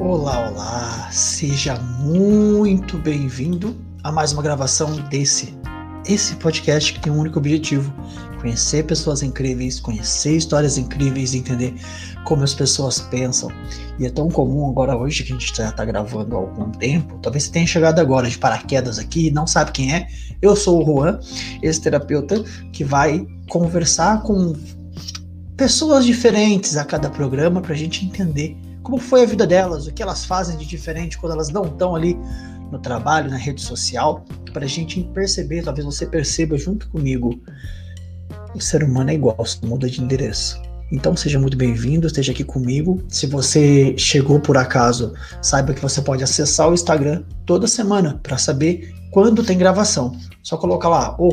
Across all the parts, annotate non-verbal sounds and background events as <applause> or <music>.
Olá, olá, seja muito bem-vindo a mais uma gravação desse esse podcast que tem um único objetivo: conhecer pessoas incríveis, conhecer histórias incríveis, entender como as pessoas pensam. E é tão comum agora hoje que a gente já está gravando há algum tempo. Talvez você tenha chegado agora de paraquedas aqui e não sabe quem é. Eu sou o Juan, esse terapeuta que vai conversar com pessoas diferentes a cada programa para a gente entender como foi a vida delas, o que elas fazem de diferente quando elas não estão ali no trabalho, na rede social, para a gente perceber, talvez você perceba junto comigo, o ser humano é igual, só muda de endereço. Então seja muito bem-vindo, esteja aqui comigo. Se você chegou por acaso, saiba que você pode acessar o Instagram toda semana para saber quando tem gravação. Só coloca lá o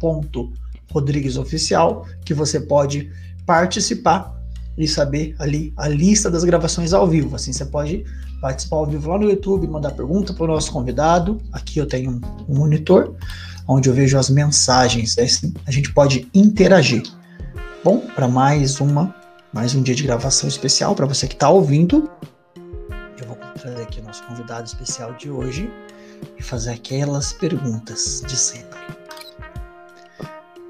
Juan.rodriguesoficial que você pode participar e saber ali a lista das gravações ao vivo. Assim você pode participar ao vivo lá no YouTube, mandar pergunta para o nosso convidado. Aqui eu tenho um monitor onde eu vejo as mensagens. Assim a gente pode interagir. Bom, para mais uma, mais um dia de gravação especial para você que está ouvindo, eu vou trazer aqui o nosso convidado especial de hoje e fazer aquelas perguntas de sempre.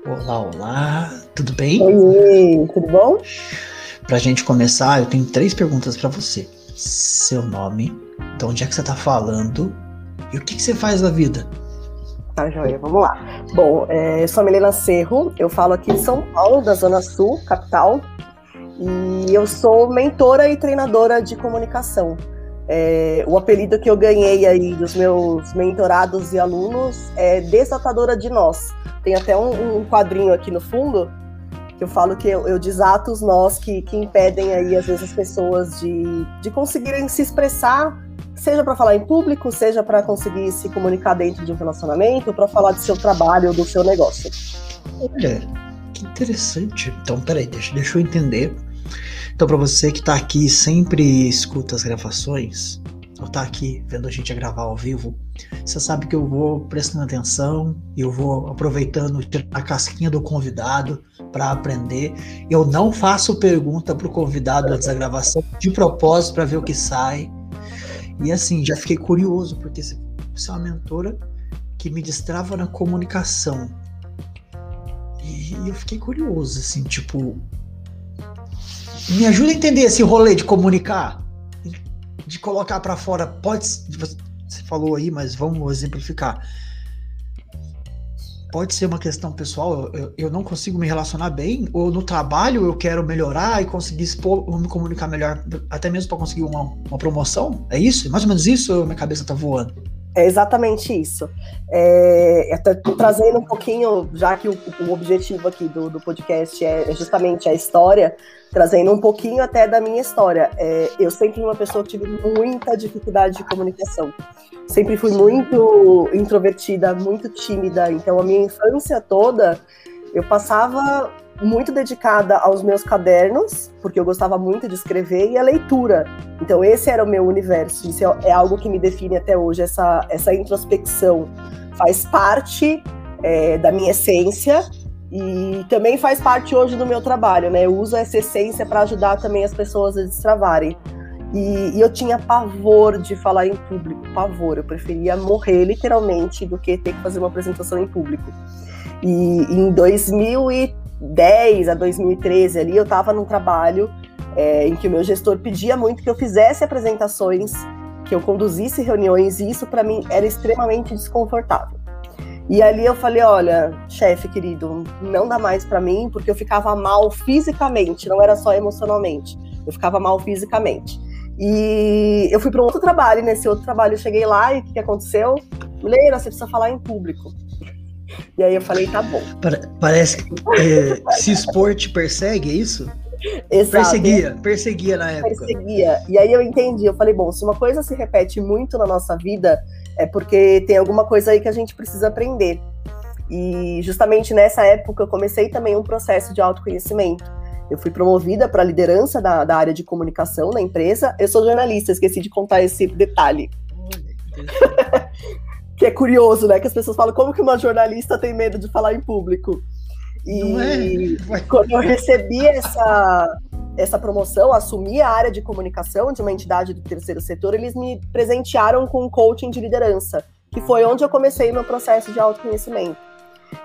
Olá, olá, tudo bem? Oi, tudo bom? Para a gente começar, eu tenho três perguntas para você seu nome, de onde é que você está falando e o que, que você faz na vida. Tá, joia, vamos lá. Bom, é, eu sou a Milena Cerro, eu falo aqui de São Paulo, da Zona Sul, capital, e eu sou mentora e treinadora de comunicação. É, o apelido que eu ganhei aí dos meus mentorados e alunos é Desatadora de Nós. Tem até um, um quadrinho aqui no fundo eu falo que eu, eu desato os nós que, que impedem aí, às vezes, as pessoas de, de conseguirem se expressar, seja para falar em público, seja para conseguir se comunicar dentro de um relacionamento, para falar do seu trabalho ou do seu negócio. Olha, que interessante. Então, peraí, deixa, deixa eu entender. Então, para você que está aqui sempre escuta as gravações, ou está aqui vendo a gente gravar ao vivo, você sabe que eu vou prestando atenção, eu vou aproveitando a casquinha do convidado para aprender. Eu não faço pergunta para o convidado antes da gravação, de propósito, para ver o que sai. E assim, já fiquei curioso, porque você é uma mentora que me destrava na comunicação. E eu fiquei curioso, assim, tipo. Me ajuda a entender esse rolê de comunicar, de colocar para fora. Pode você falou aí, mas vamos exemplificar. Pode ser uma questão pessoal, eu, eu não consigo me relacionar bem, ou no trabalho eu quero melhorar e conseguir expor, me comunicar melhor, até mesmo para conseguir uma, uma promoção? É isso? Mais ou menos isso minha cabeça tá voando? É exatamente isso. É, trazendo um pouquinho, já que o, o objetivo aqui do, do podcast é, é justamente a história, trazendo um pouquinho até da minha história. É, eu sempre fui uma pessoa que tive muita dificuldade de comunicação. Sempre fui muito introvertida, muito tímida. Então, a minha infância toda, eu passava muito dedicada aos meus cadernos, porque eu gostava muito de escrever, e a leitura. Então, esse era o meu universo. Isso é, é algo que me define até hoje, essa, essa introspecção. Faz parte é, da minha essência e também faz parte hoje do meu trabalho, né? Eu uso essa essência para ajudar também as pessoas a destravarem. E, e, eu tinha pavor de falar em público, pavor. Eu preferia morrer literalmente do que ter que fazer uma apresentação em público. E em 2000 e 2010 a 2013 ali, eu estava num trabalho é, em que o meu gestor pedia muito que eu fizesse apresentações, que eu conduzisse reuniões, e isso para mim era extremamente desconfortável. E ali eu falei, olha, chefe querido, não dá mais para mim, porque eu ficava mal fisicamente, não era só emocionalmente. Eu ficava mal fisicamente. E eu fui para um outro trabalho, e nesse outro trabalho eu cheguei lá e o que, que aconteceu? Leira, você precisa falar em público. E aí eu falei, tá bom. Parece que é, se expor te persegue, é isso? Exato. Perseguia, perseguia na época. Perseguia. E aí eu entendi, eu falei, bom, se uma coisa se repete muito na nossa vida, é porque tem alguma coisa aí que a gente precisa aprender. E justamente nessa época eu comecei também um processo de autoconhecimento. Eu fui promovida para a liderança da, da, área de comunicação na empresa. Eu sou jornalista, esqueci de contar esse detalhe. que é curioso, né? Que as pessoas falam como que uma jornalista tem medo de falar em público. E é? quando eu recebi essa, essa promoção, assumir a área de comunicação de uma entidade do terceiro setor, eles me presentearam com um coaching de liderança, que foi onde eu comecei meu processo de autoconhecimento.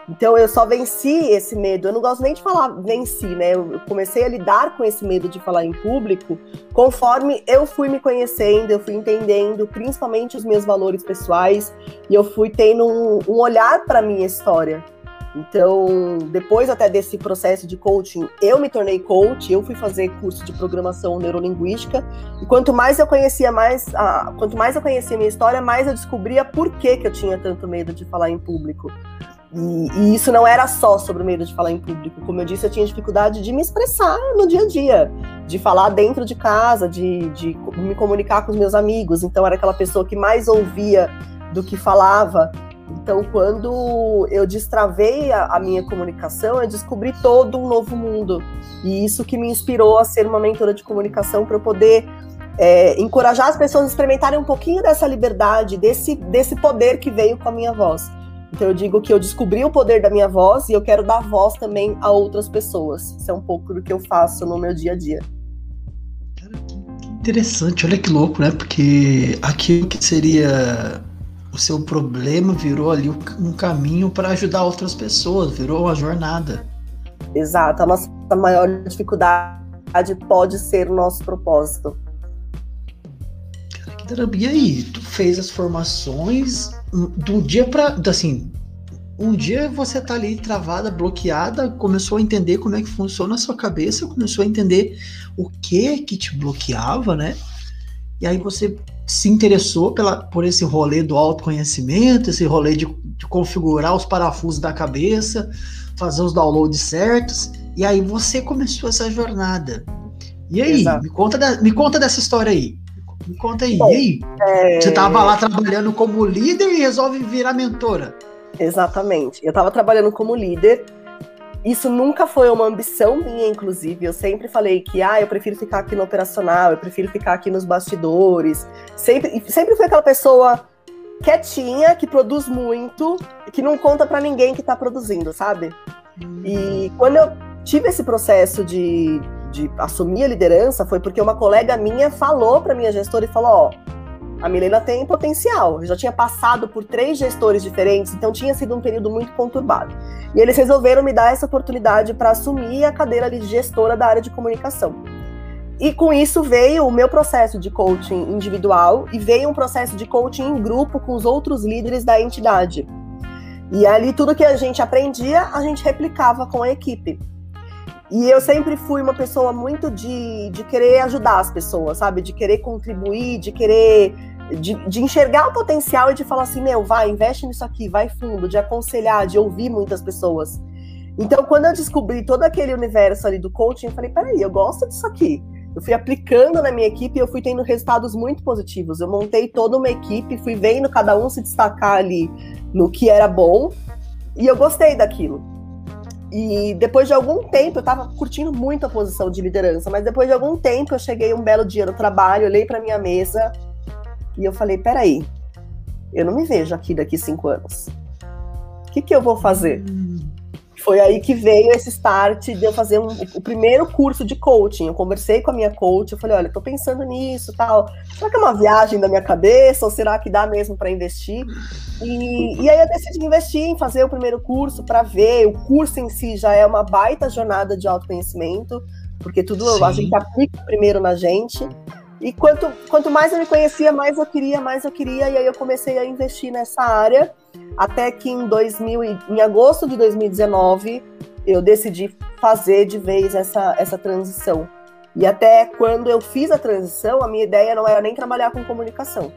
Então eu só venci esse medo. Eu não gosto nem de falar venci, né? Eu comecei a lidar com esse medo de falar em público conforme eu fui me conhecendo, eu fui entendendo principalmente os meus valores pessoais e eu fui tendo um, um olhar para minha história. Então, depois até desse processo de coaching, eu me tornei coach, eu fui fazer curso de programação neurolinguística, e quanto mais eu conhecia mais, quanto mais eu conhecia minha história, mais eu descobria por que, que eu tinha tanto medo de falar em público. E, e, isso não era só sobre o medo de falar em público. Como eu disse, eu tinha dificuldade de me expressar no dia a dia, de falar dentro de casa, de, de me comunicar com os meus amigos. Então, era aquela pessoa que mais ouvia do que falava. Então, quando eu destravei a, a minha comunicação, eu descobri todo um novo mundo. E isso que me inspirou a ser uma mentora de comunicação para eu poder é, encorajar as pessoas a experimentarem um pouquinho dessa liberdade, desse, desse poder que veio com a minha voz. Então eu digo que eu descobri o poder da minha voz e eu quero dar voz também a outras pessoas. Isso é um pouco do que eu faço no meu dia a dia. Cara, que interessante, olha que louco, né? Porque aquilo que seria o seu problema virou ali um caminho para ajudar outras pessoas, virou uma jornada. Exato, a nossa maior dificuldade pode ser o nosso propósito. Cara, que E aí, tu fez as formações do dia para assim, um dia você tá ali travada, bloqueada, começou a entender como é que funciona a sua cabeça, começou a entender o que que te bloqueava, né? E aí você se interessou pela, por esse rolê do autoconhecimento, esse rolê de, de configurar os parafusos da cabeça, fazer os downloads certos, e aí você começou essa jornada. E aí, me conta, da, me conta dessa história aí. Me conta aí. Bom, e aí? É... Você estava lá trabalhando como líder e resolve virar mentora. Exatamente. Eu estava trabalhando como líder. Isso nunca foi uma ambição minha, inclusive. Eu sempre falei que, ah, eu prefiro ficar aqui no operacional, eu prefiro ficar aqui nos bastidores. Sempre, sempre fui aquela pessoa quietinha, que produz muito, que não conta para ninguém que está produzindo, sabe? E quando eu tive esse processo de, de assumir a liderança foi porque uma colega minha falou para minha gestora e falou: ó, a Milena tem potencial. Eu já tinha passado por três gestores diferentes, então tinha sido um período muito conturbado. E eles resolveram me dar essa oportunidade para assumir a cadeira de gestora da área de comunicação. E com isso veio o meu processo de coaching individual e veio um processo de coaching em grupo com os outros líderes da entidade. E ali tudo que a gente aprendia, a gente replicava com a equipe. E eu sempre fui uma pessoa muito de, de querer ajudar as pessoas, sabe? De querer contribuir, de querer. De, de enxergar o potencial e de falar assim: meu, vai, investe nisso aqui, vai fundo, de aconselhar, de ouvir muitas pessoas. Então, quando eu descobri todo aquele universo ali do coaching, eu falei: peraí, eu gosto disso aqui. Eu fui aplicando na minha equipe e eu fui tendo resultados muito positivos. Eu montei toda uma equipe, fui vendo cada um se destacar ali no que era bom e eu gostei daquilo. E depois de algum tempo, eu estava curtindo muito a posição de liderança, mas depois de algum tempo, eu cheguei um belo dia no trabalho, olhei para minha mesa e eu falei: peraí, eu não me vejo aqui daqui cinco anos. O que, que eu vou fazer? Hum. Foi aí que veio esse start de eu fazer um, o primeiro curso de coaching. Eu conversei com a minha coach, eu falei, olha, tô pensando nisso, tal. Será que é uma viagem da minha cabeça ou será que dá mesmo para investir? E, e aí eu decidi investir em fazer o primeiro curso para ver. O curso em si já é uma baita jornada de autoconhecimento, porque tudo Sim. a gente aplica primeiro na gente. E quanto, quanto mais eu me conhecia, mais eu queria, mais eu queria, e aí eu comecei a investir nessa área, até que em 2000, em agosto de 2019, eu decidi fazer de vez essa, essa transição. E até quando eu fiz a transição, a minha ideia não era nem trabalhar com comunicação.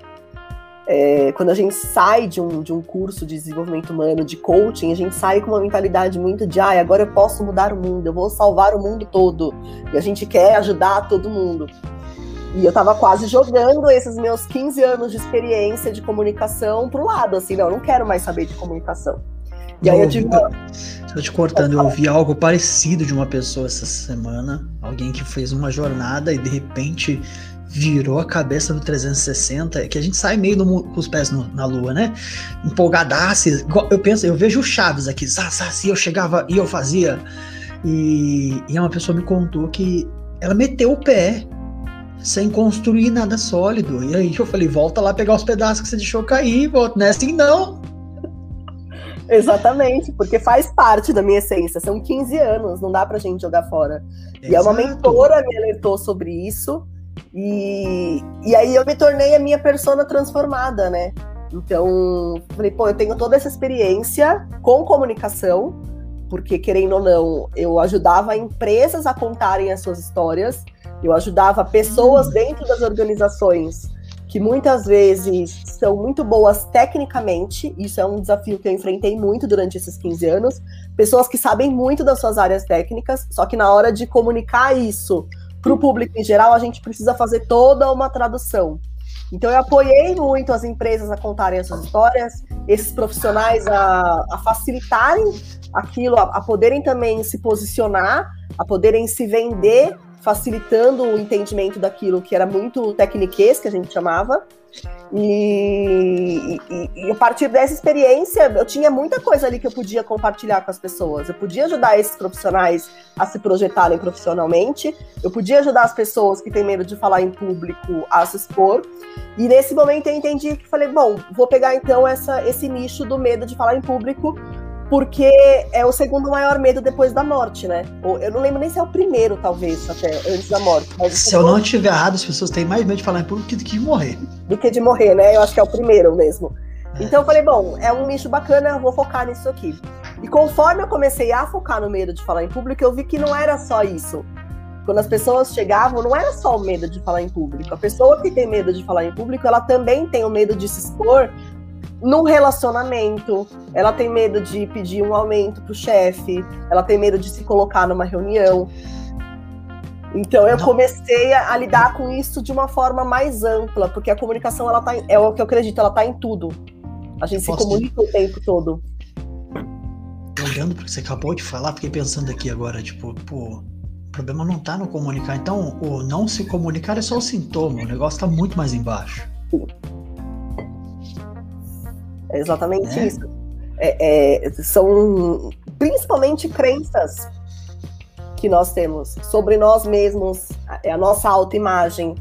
É, quando a gente sai de um, de um curso de desenvolvimento humano, de coaching, a gente sai com uma mentalidade muito de, ah, agora eu posso mudar o mundo, eu vou salvar o mundo todo. E a gente quer ajudar todo mundo. E eu tava quase jogando esses meus 15 anos de experiência de comunicação pro lado, assim, não, eu não quero mais saber de comunicação. E aí eu tive uma... Tô te cortando, eu ouvi algo parecido de uma pessoa essa semana, alguém que fez uma jornada e de repente virou a cabeça no 360, que a gente sai meio no, com os pés no, na lua, né? Empolgadaço. Eu penso, eu vejo o Chaves aqui, se eu chegava e eu fazia. E, e uma pessoa me contou que ela meteu o pé sem construir nada sólido. E aí eu falei, volta lá pegar os pedaços que você deixou cair, volta. Não é assim não. <laughs> Exatamente, porque faz parte da minha essência. São 15 anos, não dá pra gente jogar fora. Exato. E é uma mentora me alertou sobre isso. E, e aí eu me tornei a minha persona transformada, né? Então, falei, pô, eu tenho toda essa experiência com comunicação, porque querendo ou não, eu ajudava empresas a contarem as suas histórias, eu ajudava pessoas uhum. dentro das organizações que muitas vezes são muito boas tecnicamente, isso é um desafio que eu enfrentei muito durante esses 15 anos, pessoas que sabem muito das suas áreas técnicas, só que na hora de comunicar isso para o público em geral, a gente precisa fazer toda uma tradução. Então eu apoiei muito as empresas a contarem as suas histórias, esses profissionais a, a facilitarem aquilo, a, a poderem também se posicionar, a poderem se vender facilitando o entendimento daquilo que era muito tecniquez, que a gente chamava. E, e, e, a partir dessa experiência, eu tinha muita coisa ali que eu podia compartilhar com as pessoas. Eu podia ajudar esses profissionais a se projetarem profissionalmente, eu podia ajudar as pessoas que têm medo de falar em público a se expor. E nesse momento eu entendi que falei, bom, vou pegar então essa, esse nicho do medo de falar em público porque é o segundo maior medo depois da morte, né? Eu não lembro nem se é o primeiro, talvez, até antes da morte. se eu não estiver errado, as pessoas têm mais medo de falar em público do que de morrer. Do que de morrer, né? Eu acho que é o primeiro mesmo. É. Então eu falei, bom, é um nicho bacana, eu vou focar nisso aqui. E conforme eu comecei a focar no medo de falar em público, eu vi que não era só isso. Quando as pessoas chegavam, não era só o medo de falar em público. A pessoa que tem medo de falar em público, ela também tem o medo de se expor num relacionamento, ela tem medo de pedir um aumento pro chefe, ela tem medo de se colocar numa reunião. Então eu comecei a, a, lidar com isso de uma forma mais ampla, porque a comunicação ela tá em, é o que eu acredito, ela tá em tudo. A gente se comunica o tempo todo. Olhando para que você acabou de falar, fiquei pensando aqui agora, tipo, pô, o problema não tá no comunicar. Então, o não se comunicar é só o sintoma, o negócio tá muito mais embaixo. Sim. É exatamente é. isso. É, é, são principalmente crenças que nós temos sobre nós mesmos, é a nossa autoimagem,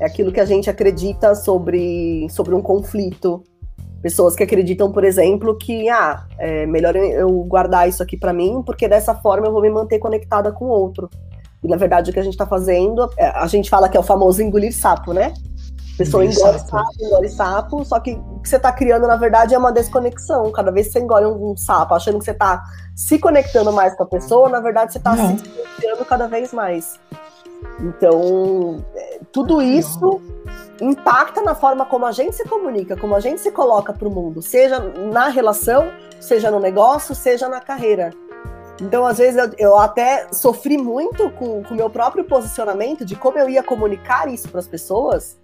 é aquilo que a gente acredita sobre, sobre um conflito. Pessoas que acreditam, por exemplo, que ah, é melhor eu guardar isso aqui para mim, porque dessa forma eu vou me manter conectada com o outro. E na verdade o que a gente está fazendo, é, a gente fala que é o famoso engolir sapo, né? A pessoa engole sapo. sapo, engole sapo, só que o que você está criando, na verdade, é uma desconexão. Cada vez que você engole um, sapo, achando que você está se conectando mais com a pessoa, na verdade, você está se distanciando cada vez mais. Então, é, tudo isso impacta na forma como a gente se comunica, como a gente se coloca para o mundo, seja na relação, seja no negócio, seja na carreira. Então, às vezes, eu, eu até sofri muito com o meu próprio posicionamento de como eu ia comunicar isso para as pessoas,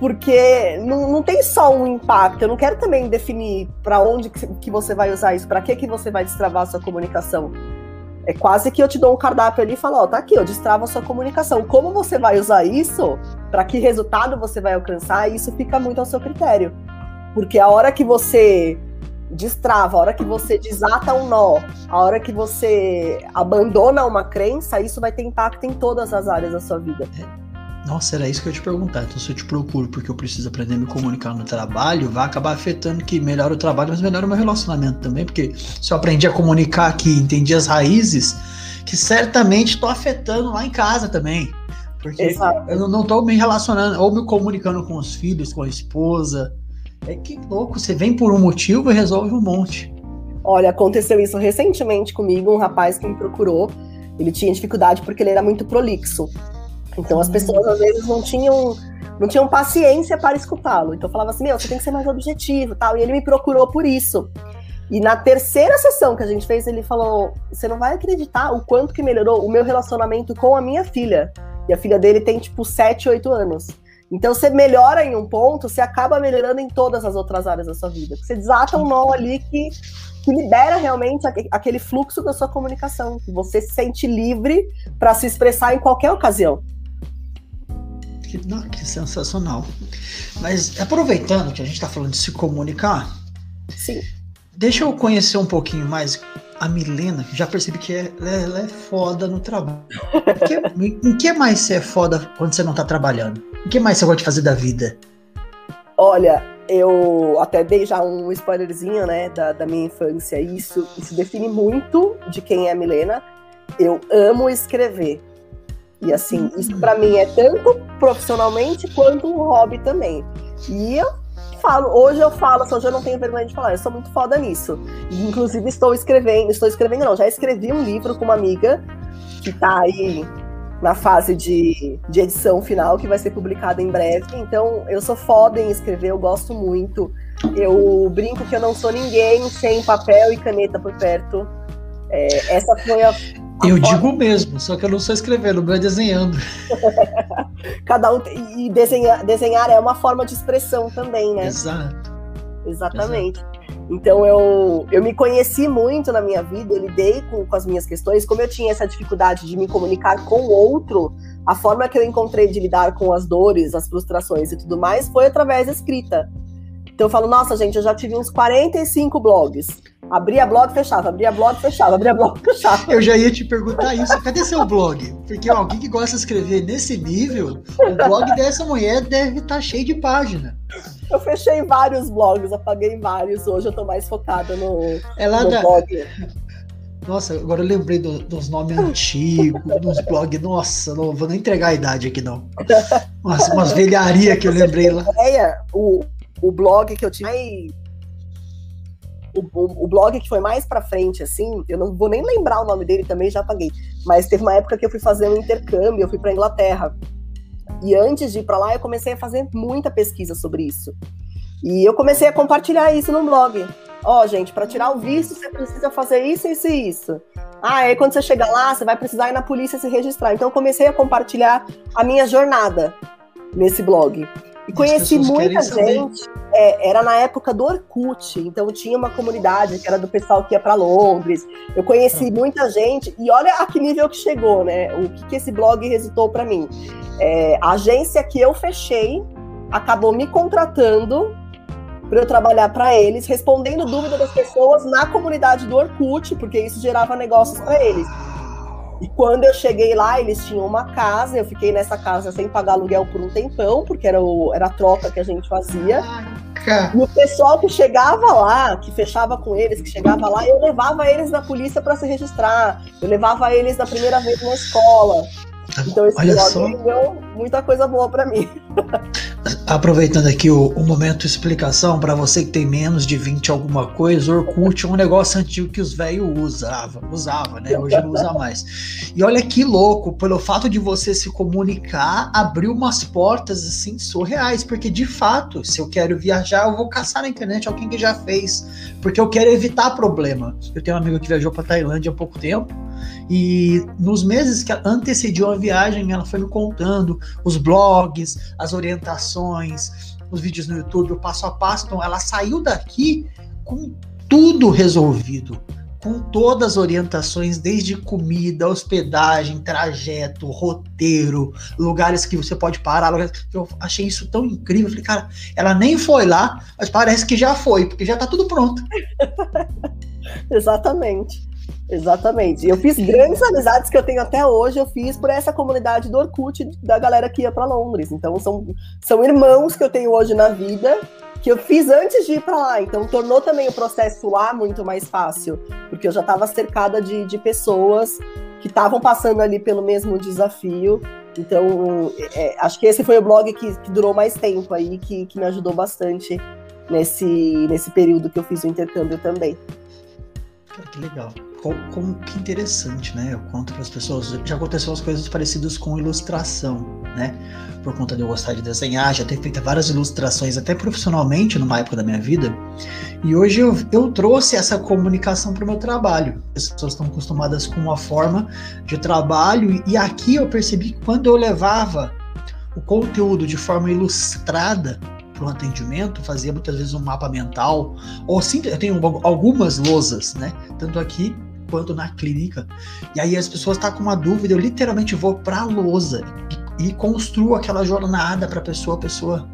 porque não, não tem só um impacto. Eu não quero também definir para onde que, você vai usar isso, para que que você vai destravar a sua comunicação. É quase que eu te dou um cardápio ali e falo, ó, tá aqui, eu destravo a sua comunicação. Como você vai usar isso? Para que resultado você vai alcançar? Isso fica muito ao seu critério. Porque a hora que você destrava, a hora que você desata um nó, a hora que você abandona uma crença, isso vai ter impacto em todas as áreas da sua vida. Nossa, era isso que eu ia te perguntar. Então, se eu te procuro porque eu preciso aprender a me comunicar no trabalho, vai acabar afetando que melhora o trabalho, mas melhora o meu relacionamento também, porque se eu aprendi a comunicar aqui, entendi as raízes, que certamente estou afetando lá em casa também. Porque Exato. eu não estou me relacionando, ou me comunicando com os filhos, com a esposa. É que louco, você vem por um motivo e resolve um monte. Olha, aconteceu isso recentemente comigo, um rapaz que me procurou. Ele tinha dificuldade porque ele era muito prolixo. Então as pessoas às vezes não tinham não tinham paciência para escutá-lo. Então eu falava assim, meu, você tem que ser mais objetivo, tal. E ele me procurou por isso. E na terceira sessão que a gente fez, ele falou: "Você não vai acreditar o quanto que melhorou o meu relacionamento com a minha filha". E a filha dele tem tipo 7, 8 anos. Então você melhora em um ponto, você acaba melhorando em todas as outras áreas da sua vida. Você desata um nó ali que, que libera realmente aquele fluxo da sua comunicação, que você se sente livre para se expressar em qualquer ocasião. Que, não, que sensacional. Mas aproveitando que a gente está falando de se comunicar, Sim. Deixa eu conhecer um pouquinho mais a Milena, já percebi que é, ela é foda no trabalho. Em que, <laughs> em que mais você é foda quando você não tá trabalhando? Em que mais você gosta de fazer da vida? Olha, eu até dei já um spoilerzinho, né, da, da minha infância. Isso, isso define muito de quem é a Milena. Eu amo escrever. E assim, isso para mim é tanto profissionalmente quanto um hobby também. E eu falo, hoje eu falo, hoje eu não tenho vergonha de falar, eu sou muito foda nisso. E, inclusive estou escrevendo, estou escrevendo não, já escrevi um livro com uma amiga que tá aí na fase de, de edição final, que vai ser publicada em breve. Então, eu sou foda em escrever, eu gosto muito. Eu brinco que eu não sou ninguém sem papel e caneta por perto. É, essa foi a. eu digo mesmo, só que eu não sou escrevendo, não é desenhando. <laughs> Cada um. E desenhar, desenhar é uma forma de expressão também, né? Exato. Exatamente. Exato. Então eu, eu me conheci muito na minha vida, eu lidei com, com as minhas questões, como eu tinha essa dificuldade de me comunicar com o outro, a forma que eu encontrei de lidar com as dores, as frustrações e tudo mais foi através da escrita. Então eu falo, nossa, gente, eu já tive uns 45 blogs. Abria blog, fechava, abria blog, fechava, abria blog, <laughs> fechava. Eu já ia te perguntar isso. Cadê seu blog? Porque alguém que gosta de escrever nesse nível, o blog <laughs> dessa mulher deve estar tá cheio de página. Eu fechei vários blogs, apaguei vários. Hoje eu tô mais focada no, Ela no da... blog. Nossa, agora eu lembrei do, dos nomes antigos, dos blogs. Nossa, não vou nem entregar a idade aqui, não. Nossa, umas velharias que eu lembrei lá. Ideia, o, o blog que eu tinha. O, o, o, blog que foi mais pra frente, assim, eu não vou nem lembrar o nome dele também, já apaguei. Mas teve uma época que eu fui fazer um intercâmbio, eu fui pra Inglaterra. E antes de ir para lá, eu comecei a fazer muita pesquisa sobre isso. E eu comecei a compartilhar isso no blog. Ó, oh, gente, para tirar o visto, você precisa fazer isso, isso e isso. Ah, aí quando você chegar lá, você vai precisar ir na polícia se registrar. Então eu comecei a compartilhar a minha jornada nesse blog. E conheci muita gente. É, era na época do Orkut, então tinha uma comunidade que era do pessoal que ia para Londres. Eu conheci ah. muita gente e olha a que nível que chegou, né? O que, que esse blog resultou para mim. É, a agência que eu fechei acabou me contratando para eu trabalhar para eles, respondendo dúvidas das pessoas na comunidade do Orkut, porque isso gerava negócios para eles. E quando eu cheguei lá, eles tinham uma casa, eu fiquei nessa casa sem pagar aluguel por um tempão, porque era, o, era a troca que a gente fazia. E o pessoal que chegava lá, que fechava com eles, que chegava lá, eu levava eles na polícia para se registrar. Eu levava eles na primeira vez na escola. Então esse Olha só. deu muita coisa boa para mim. <laughs> Aproveitando aqui o, o momento explicação para você que tem menos de 20 alguma coisa, Orkut é um negócio antigo que os velhos usavam, usava, né? Hoje não usa mais. E olha que louco, pelo fato de você se comunicar, abriu umas portas assim surreais, porque de fato, se eu quero viajar, eu vou caçar na internet alguém que já fez, porque eu quero evitar problema. Eu tenho um amigo que viajou para Tailândia há pouco tempo e nos meses que antecediam a viagem, ela foi me contando os blogs, as orientações, os vídeos no YouTube, o passo a passo. Então, ela saiu daqui com tudo resolvido, com todas as orientações, desde comida, hospedagem, trajeto, roteiro, lugares que você pode parar. Eu achei isso tão incrível. Falei, cara, ela nem foi lá, mas parece que já foi, porque já tá tudo pronto. <laughs> Exatamente. Exatamente. Eu fiz grandes amizades que eu tenho até hoje, eu fiz por essa comunidade do Orkut da galera que ia para Londres. Então são, são irmãos que eu tenho hoje na vida que eu fiz antes de ir para lá. Então tornou também o processo lá muito mais fácil, porque eu já estava cercada de, de pessoas que estavam passando ali pelo mesmo desafio. Então é, acho que esse foi o blog que, que durou mais tempo aí, que, que me ajudou bastante nesse, nesse período que eu fiz o intercâmbio também. Que legal como que interessante, né? Eu conto para as pessoas. Já aconteceu as coisas parecidas com ilustração, né? Por conta de eu gostar de desenhar, já ter feito várias ilustrações, até profissionalmente, numa época da minha vida. E hoje eu, eu trouxe essa comunicação para o meu trabalho. As pessoas estão acostumadas com uma forma de trabalho, e aqui eu percebi que quando eu levava o conteúdo de forma ilustrada para o atendimento, fazia muitas vezes um mapa mental, ou sim, eu tenho algumas lousas, né? Tanto aqui quanto na clínica. E aí as pessoas estão tá com uma dúvida, eu literalmente vou para a lousa e, e construo aquela jornada para a pessoa, a pessoa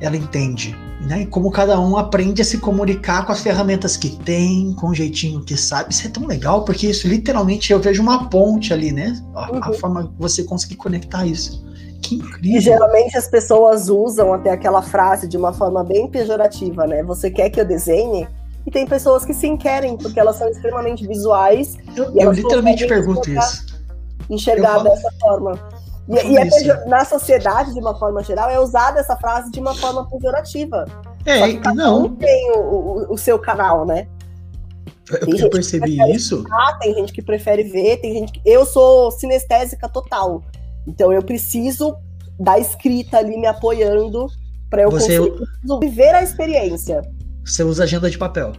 ela entende. né? Como cada um aprende a se comunicar com as ferramentas que tem, com o jeitinho que sabe. Isso é tão legal, porque isso literalmente eu vejo uma ponte ali, né? A, uhum. a forma que você conseguir conectar isso. Que incrível. E geralmente as pessoas usam até aquela frase de uma forma bem pejorativa, né? Você quer que eu desenhe? E tem pessoas que sim querem, porque elas são extremamente visuais. Eu, eu literalmente pergunto isso. Enxergar dessa forma. E, e é na sociedade, de uma forma geral, é usada essa frase de uma forma pejorativa. É, não. Um tem o, o, o, seu canal, né? Eu, eu percebi isso. tem gente que prefere ver, tem gente que. Eu sou sinestésica total. Então eu preciso da escrita ali me apoiando para eu Você... conseguir viver a experiência. Você usa agenda de papel?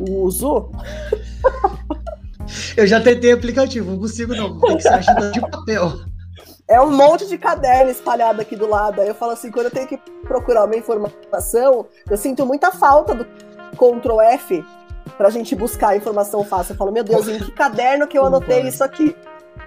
Uso. eu já tentei aplicativo, não consigo não. Tem que ser agenda de papel. É um monte de caderno espalhado aqui do lado. Aí eu falo assim, quando eu tenho que procurar uma informação, eu sinto muita falta do Ctrl F pra gente buscar a informação fácil. Eu falo, meu Deus, em que caderno que eu anotei isso aqui?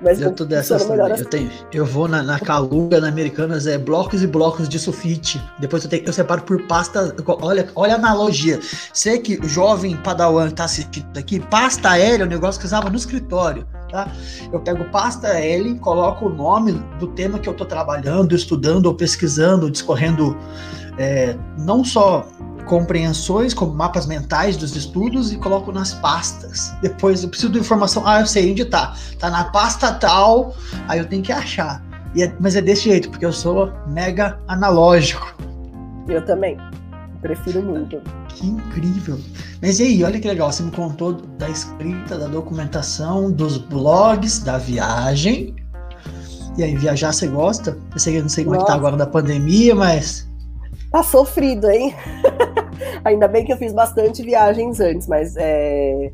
Mas eu tô dessas também. Assim. Eu, tenho, eu vou na, na Calunga, na Americanas, é blocos e blocos de sulfite. Depois eu, tenho, eu separo por pasta. Olha, olha a analogia. Sei que o jovem padawan tá assistindo aqui, pasta L é um negócio que usava no escritório. Tá? Eu pego pasta L, coloco o nome do tema que eu estou trabalhando, estudando ou pesquisando, discorrendo é, não só compreensões, como mapas mentais dos estudos e coloco nas pastas. Depois eu preciso de informação, ah, eu sei onde tá. Tá na pasta tal, aí eu tenho que achar. É, mas é desse jeito, porque eu sou mega analógico. Eu também. Prefiro muito. Que incrível. Mas e aí, olha que legal, você me contou da escrita, da documentação, dos blogs, da viagem. E aí, viajar você gosta? Eu sei, não sei como Nossa. é que tá agora da pandemia, mas. Tá sofrido, hein? <laughs> Ainda bem que eu fiz bastante viagens antes, mas é...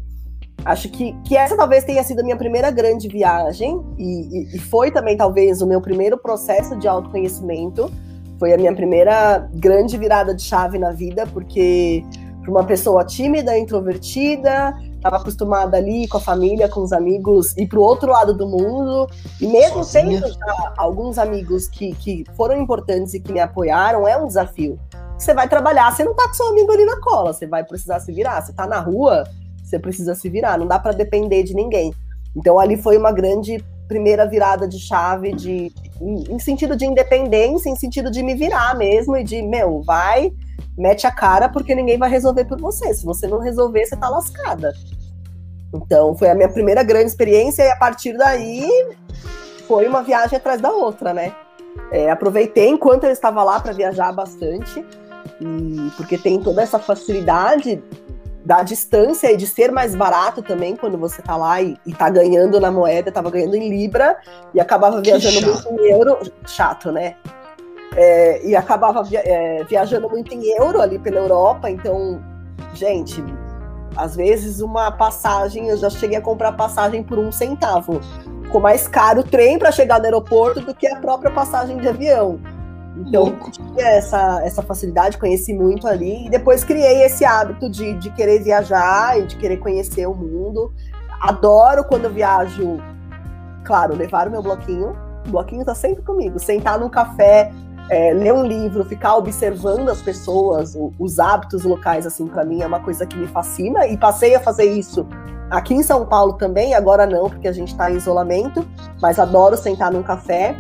acho que, que essa talvez tenha sido a minha primeira grande viagem e, e, e foi também talvez o meu primeiro processo de autoconhecimento. Foi a minha primeira grande virada de chave na vida, porque para uma pessoa tímida, introvertida, estava acostumada ali com a família, com os amigos, ir para o outro lado do mundo. E mesmo Sozinha. tendo já alguns amigos que, que foram importantes e que me apoiaram, é um desafio. Você vai trabalhar, você não tá com seu amigo ali na cola, você vai precisar se virar. Você tá na rua, você precisa se virar, não dá para depender de ninguém. Então ali foi uma grande primeira virada de chave de em, em sentido de independência, em sentido de me virar mesmo e de, meu, vai mete a cara porque ninguém vai resolver por você. Se você não resolver, você tá lascada. Então, foi a minha primeira grande experiência e a partir daí foi uma viagem atrás da outra, né? É, aproveitei enquanto eu estava lá para viajar bastante, e porque tem toda essa facilidade da distância e de ser mais barato também quando você tá lá e, e tá ganhando na moeda, tava ganhando em Libra e acabava viajando muito em euro. Chato, né? É, e acabava via é, viajando muito em euro ali pela Europa, então, gente, às vezes uma passagem, eu já cheguei a comprar passagem por um centavo. Ficou mais caro o trem para chegar no aeroporto do que a própria passagem de avião. Então, tinha essa, essa facilidade, conheci muito ali, e depois criei esse hábito de, de querer viajar e de querer conhecer o mundo. Adoro quando eu viajo, claro, levar o meu bloquinho. O bloquinho tá sempre comigo. Sentar num café, é, ler um livro, ficar observando as pessoas, os hábitos locais, assim, para mim é uma coisa que me fascina e passei a fazer isso aqui em São Paulo também, agora não, porque a gente está em isolamento, mas adoro sentar num café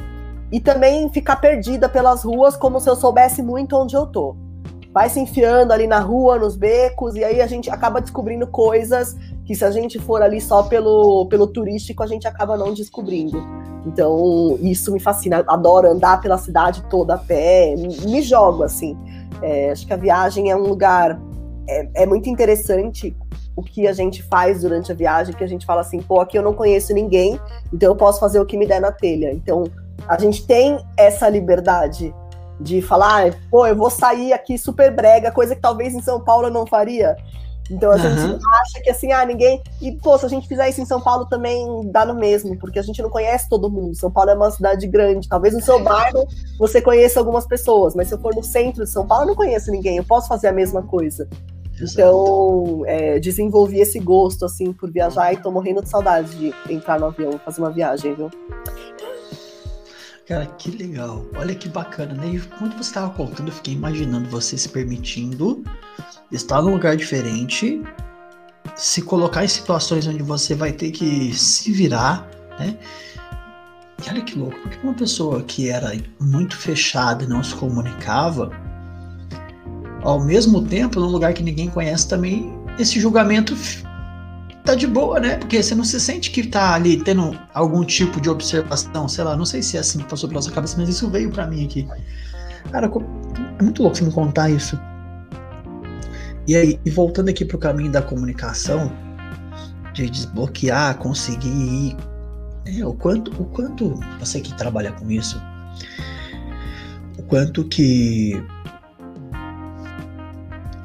e também ficar perdida pelas ruas como se eu soubesse muito onde eu tô. Vai se enfiando ali na rua, nos becos, e aí a gente acaba descobrindo coisas que se a gente for ali só pelo, pelo turístico, a gente acaba não descobrindo. Então, isso me fascina. Adoro andar pela cidade toda a pé, me jogo assim. É, acho que a viagem é um lugar. É, é, muito interessante o que a gente faz durante a viagem, que a gente fala assim, pô, aqui eu não conheço ninguém, então eu posso fazer o que me der na telha. Então, a gente tem essa liberdade de falar, pô, eu vou sair aqui super brega, coisa que talvez em São Paulo eu não faria. Então a uhum. gente acha que assim, ah, ninguém. E, pô, se a gente fizer isso em São Paulo também dá no mesmo, porque a gente não conhece todo mundo. São Paulo é uma cidade grande. Talvez no seu bairro você conheça algumas pessoas, mas se eu for no centro de São Paulo, eu não conheço ninguém. Eu posso fazer a mesma coisa. Então, é, desenvolvi esse gosto, assim, por viajar e tô morrendo de saudade de entrar no avião, fazer uma viagem, viu? Cara, que legal. Olha que bacana, né? E quando você estava contando, eu fiquei imaginando você se permitindo estar num lugar diferente, se colocar em situações onde você vai ter que se virar, né? E olha que louco, porque uma pessoa que era muito fechada e não se comunicava, ao mesmo tempo, num lugar que ninguém conhece também, esse julgamento tá de boa, né? Porque você não se sente que tá ali tendo algum tipo de observação, sei lá, não sei se é assim que passou pela sua cabeça, mas isso veio para mim aqui. Cara, é muito louco você me contar isso. E aí, e voltando aqui pro caminho da comunicação, de desbloquear, conseguir ir. É, o quanto, o quanto você que trabalha com isso, o quanto que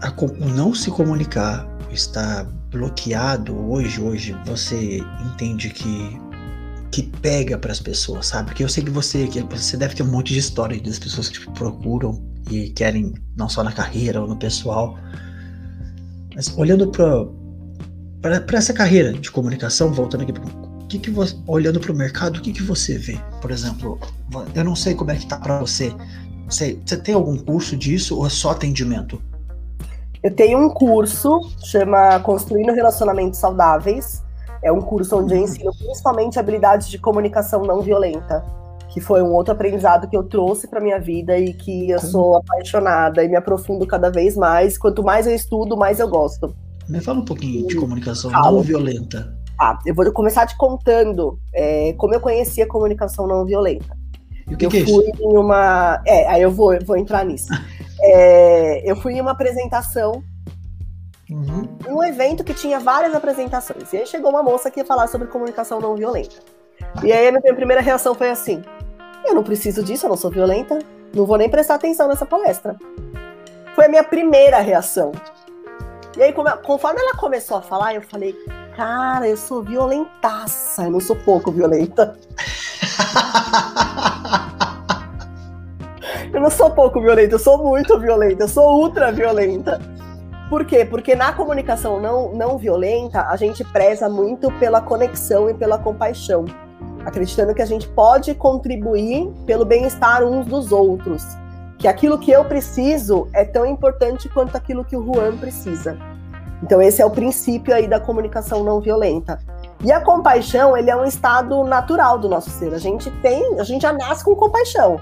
a, não se comunicar, estar bloqueado hoje, hoje você entende que que pega para as pessoas, sabe? Porque eu sei que você que você deve ter um monte de história das pessoas que procuram e querem não só na carreira ou no pessoal, mas olhando para para essa carreira de comunicação, voltando aqui que que você, olhando para o mercado, o que que você vê? Por exemplo, eu não sei como é que tá para você. Você, você tem algum curso disso ou é só atendimento? Eu tenho um curso, chama Construindo Relacionamentos Saudáveis. É um curso onde eu ensino principalmente habilidades de comunicação não violenta, que foi um outro aprendizado que eu trouxe para minha vida e que eu sou apaixonada e me aprofundo cada vez mais. Quanto mais eu estudo, mais eu gosto. Me fala um pouquinho de comunicação não violenta. Ah, eu vou começar te contando é, como eu conheci a comunicação não violenta. E o que eu que é fui isso? em uma. É, aí eu vou, eu vou entrar nisso. <laughs> É, eu fui em uma apresentação, Uhum. um evento que tinha várias apresentações. E aí chegou uma moça que ia falar sobre comunicação não violenta. E aí a minha primeira reação foi assim: eu não preciso disso, eu não sou violenta, não vou nem prestar atenção nessa palestra. Foi a minha primeira reação. E aí, conforme ela começou a falar, eu falei, cara, eu sou violentaça, eu não sou pouco violenta. <laughs> Eu não sou pouco violenta, eu sou muito violenta, eu sou ultra violenta. Por quê? Porque na comunicação não, não violenta, a gente preza muito pela conexão e pela compaixão, acreditando que a gente pode contribuir pelo bem-estar uns dos outros. Que aquilo que eu preciso é tão importante quanto aquilo que o Juan precisa. Então esse é o princípio aí da comunicação não violenta. E a compaixão, ele é um estado natural do nosso ser. A gente tem, a gente já nasce com compaixão.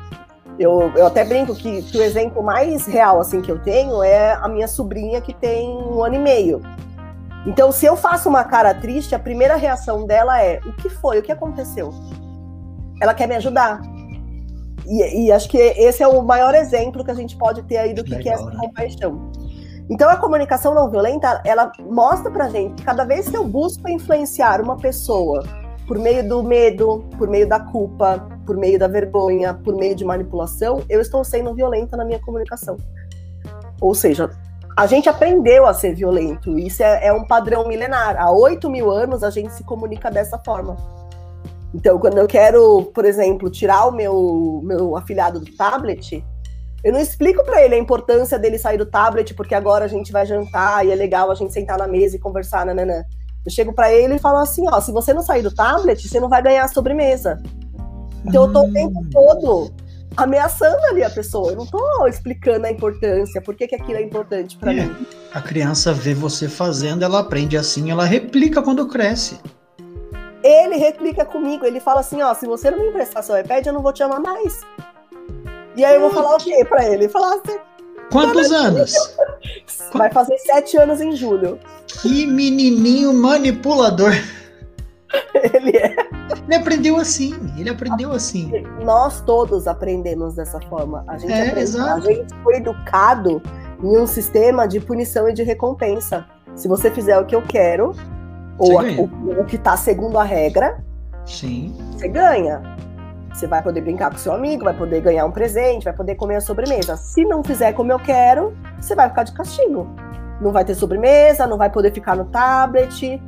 Eu, eu até brinco que, que, o exemplo mais real assim que eu tenho é a minha sobrinha que tem um ano e meio. Então, se eu faço uma cara triste, a primeira reação dela é: o que foi? O que aconteceu? Ela quer me ajudar. E, e acho que esse é o maior exemplo que a gente pode ter aí do que, que é essa né? compaixão. Então, a comunicação não violenta, ela mostra pra gente que cada vez que eu busco influenciar uma pessoa por meio do medo, por meio da culpa, por meio da vergonha, por meio de manipulação, eu estou sendo violenta na minha comunicação. Ou seja, a gente aprendeu a ser violento. Isso é, é um padrão milenar. Há 8 mil anos a gente se comunica dessa forma. Então, quando eu quero, por exemplo, tirar o meu, meu afilhado do tablet, eu não explico para ele a importância dele sair do tablet, porque agora a gente vai jantar e é legal a gente sentar na mesa e conversar, nananã. Eu chego para ele e falo assim, ó, se você não sair do tablet, você não vai ganhar a sobremesa. Então eu tô o tempo hum. todo ameaçando ali a pessoa. Eu não tô explicando a importância, por que, que aquilo é importante para é. mim. A criança vê você fazendo, ela aprende assim, ela replica quando cresce. Ele replica comigo, ele fala assim, ó, se você não me emprestar seu iPad, eu não vou te amar mais. E aí eu vou falar o quê pra ele? Falar assim. Quantos anos? <laughs> Vai fazer sete anos em julho. Que menininho manipulador. Ele é. Ele aprendeu assim, ele aprendeu assim. Nós todos aprendemos dessa forma. A gente, é, a gente foi educado em um sistema de punição e de recompensa. Se você fizer o que eu quero, ou a, o, o, que está segundo a regra, Sim. você ganha. Você vai poder brincar com seu amigo, vai poder ganhar um presente, vai poder comer a sobremesa. Se não fizer como eu quero, você vai ficar de castigo. Não vai ter sobremesa, não vai poder ficar no tablet,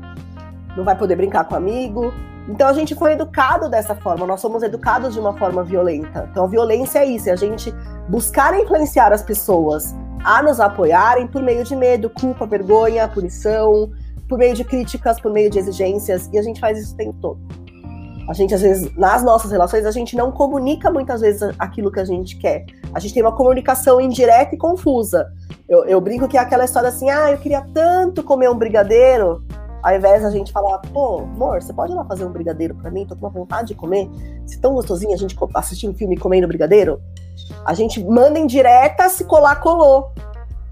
não vai poder brincar com amigo. Então a gente foi educado dessa forma, nós somos educados de uma forma violenta. Então a violência é isso, é a gente buscar influenciar as pessoas a nos apoiarem por meio de medo, culpa, vergonha, punição, por meio de críticas, por meio de exigências, e a gente faz isso o tempo todo. A gente, às vezes, nas nossas relações, a gente não comunica muitas vezes aquilo que a gente quer. A gente tem uma comunicação indireta e confusa. Eu, eu brinco que é aquela história assim: ah, eu queria tanto comer um brigadeiro. Ao invés da gente falar, pô, amor, você pode ir lá fazer um brigadeiro para mim? Tô com uma vontade de comer. Se tão gostosinho a gente assistir um filme comendo brigadeiro. A gente manda em direta, se colar, colou.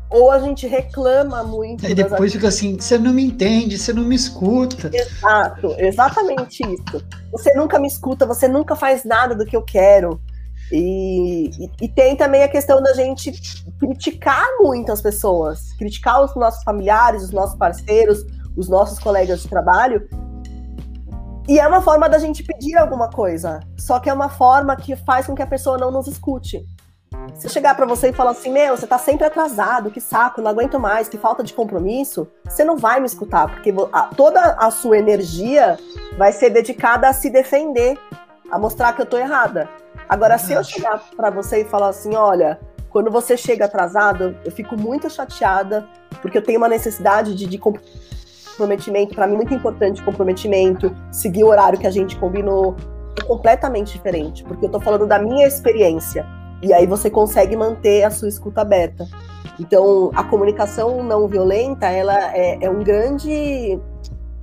Ou a gente reclama muito. E depois fica assim, você não me entende, você não me escuta. Exato, exatamente isso. Você nunca me escuta, você nunca faz nada do que eu quero. E, e, e, tem também a questão da gente criticar muito as pessoas, criticar os nossos familiares, os nossos parceiros, os nossos colegas de trabalho. E é uma forma da gente pedir alguma coisa, só que é uma forma que faz com que a pessoa não nos escute. Se eu chegar para você e falar assim, meu, você tá sempre atrasado, que saco, não aguento mais, que falta de compromisso, você não vai me escutar, porque toda a sua energia vai ser dedicada a se defender, a mostrar que eu tô errada. Agora, se eu chegar para você e falar assim, olha, quando você chega atrasado, eu fico muito chateada, porque eu tenho uma necessidade de, de comprometimento, para mim muito importante comprometimento, seguir o horário que a gente combinou, é completamente diferente, porque eu tô falando da minha experiência. E aí você consegue manter a sua escuta aberta. Então, a comunicação não violenta, ela é, é um grande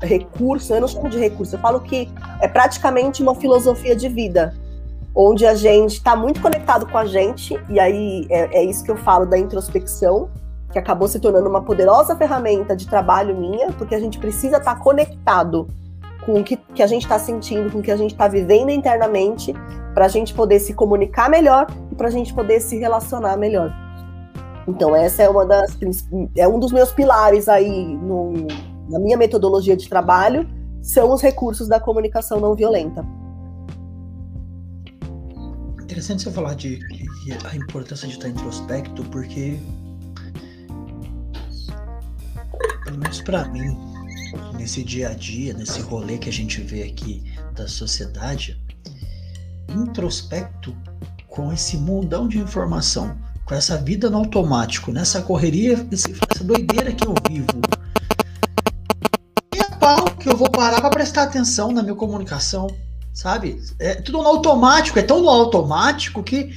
recurso, eu não chamo de recurso, eu falo que é praticamente uma filosofia de vida, onde a gente está muito conectado com a gente, e aí é, é, isso que eu falo da introspecção, que acabou se tornando uma poderosa ferramenta de trabalho minha, porque a gente precisa estar tá conectado com o que, que a gente está sentindo, com o que a gente está vivendo internamente, para a gente poder se comunicar melhor e para a gente poder se relacionar melhor. Então essa é uma das é um dos meus pilares aí no, na minha metodologia de trabalho são os recursos da comunicação não violenta. Interessante você falar de, de a importância de estar introspecto, porque pelo menos para mim nesse dia a dia, nesse rolê que a gente vê aqui da sociedade, introspecto com esse mundão de informação, com essa vida no automático, nessa correria, essa doideira que eu vivo. E é pau que eu vou parar para prestar atenção na minha comunicação, sabe? É tudo no automático, é tão no automático que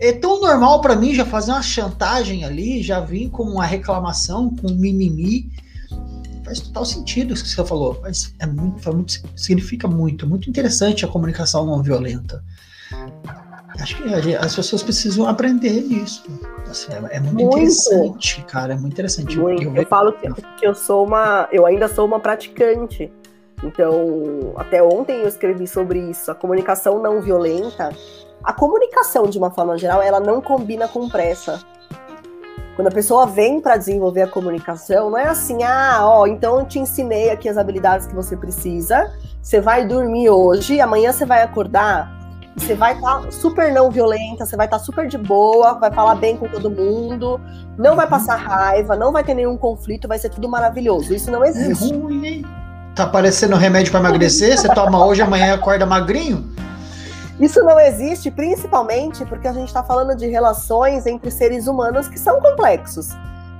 é tão normal para mim já fazer uma chantagem ali, já vir com uma reclamação, com um mimimi faz total sentido isso que você falou. Mas é muito, é muito, significa muito, muito interessante a comunicação não violenta. Acho que as pessoas precisam aprender isso. Assim, é, é muito, muito, interessante, cara. É muito interessante. Muito. Eu, eu falo que, que eu sou uma. Eu ainda sou uma praticante. Então, até ontem eu escrevi sobre isso. A comunicação não violenta. A comunicação, de uma forma geral, ela não combina com pressa. Quando a pessoa vem para desenvolver a comunicação, não é assim, ah, ó, então eu te ensinei aqui as habilidades que você precisa, você vai dormir hoje, amanhã você vai acordar, você vai estar tá super não violenta, você vai estar tá super de boa, vai falar bem com todo mundo, não vai passar raiva, não vai ter nenhum conflito, vai ser tudo maravilhoso. Isso não existe. É ruim, hein? Tá parecendo remédio para emagrecer, você toma hoje, amanhã acorda magrinho? Isso não existe, principalmente porque a gente está falando de relações entre seres humanos que são complexos.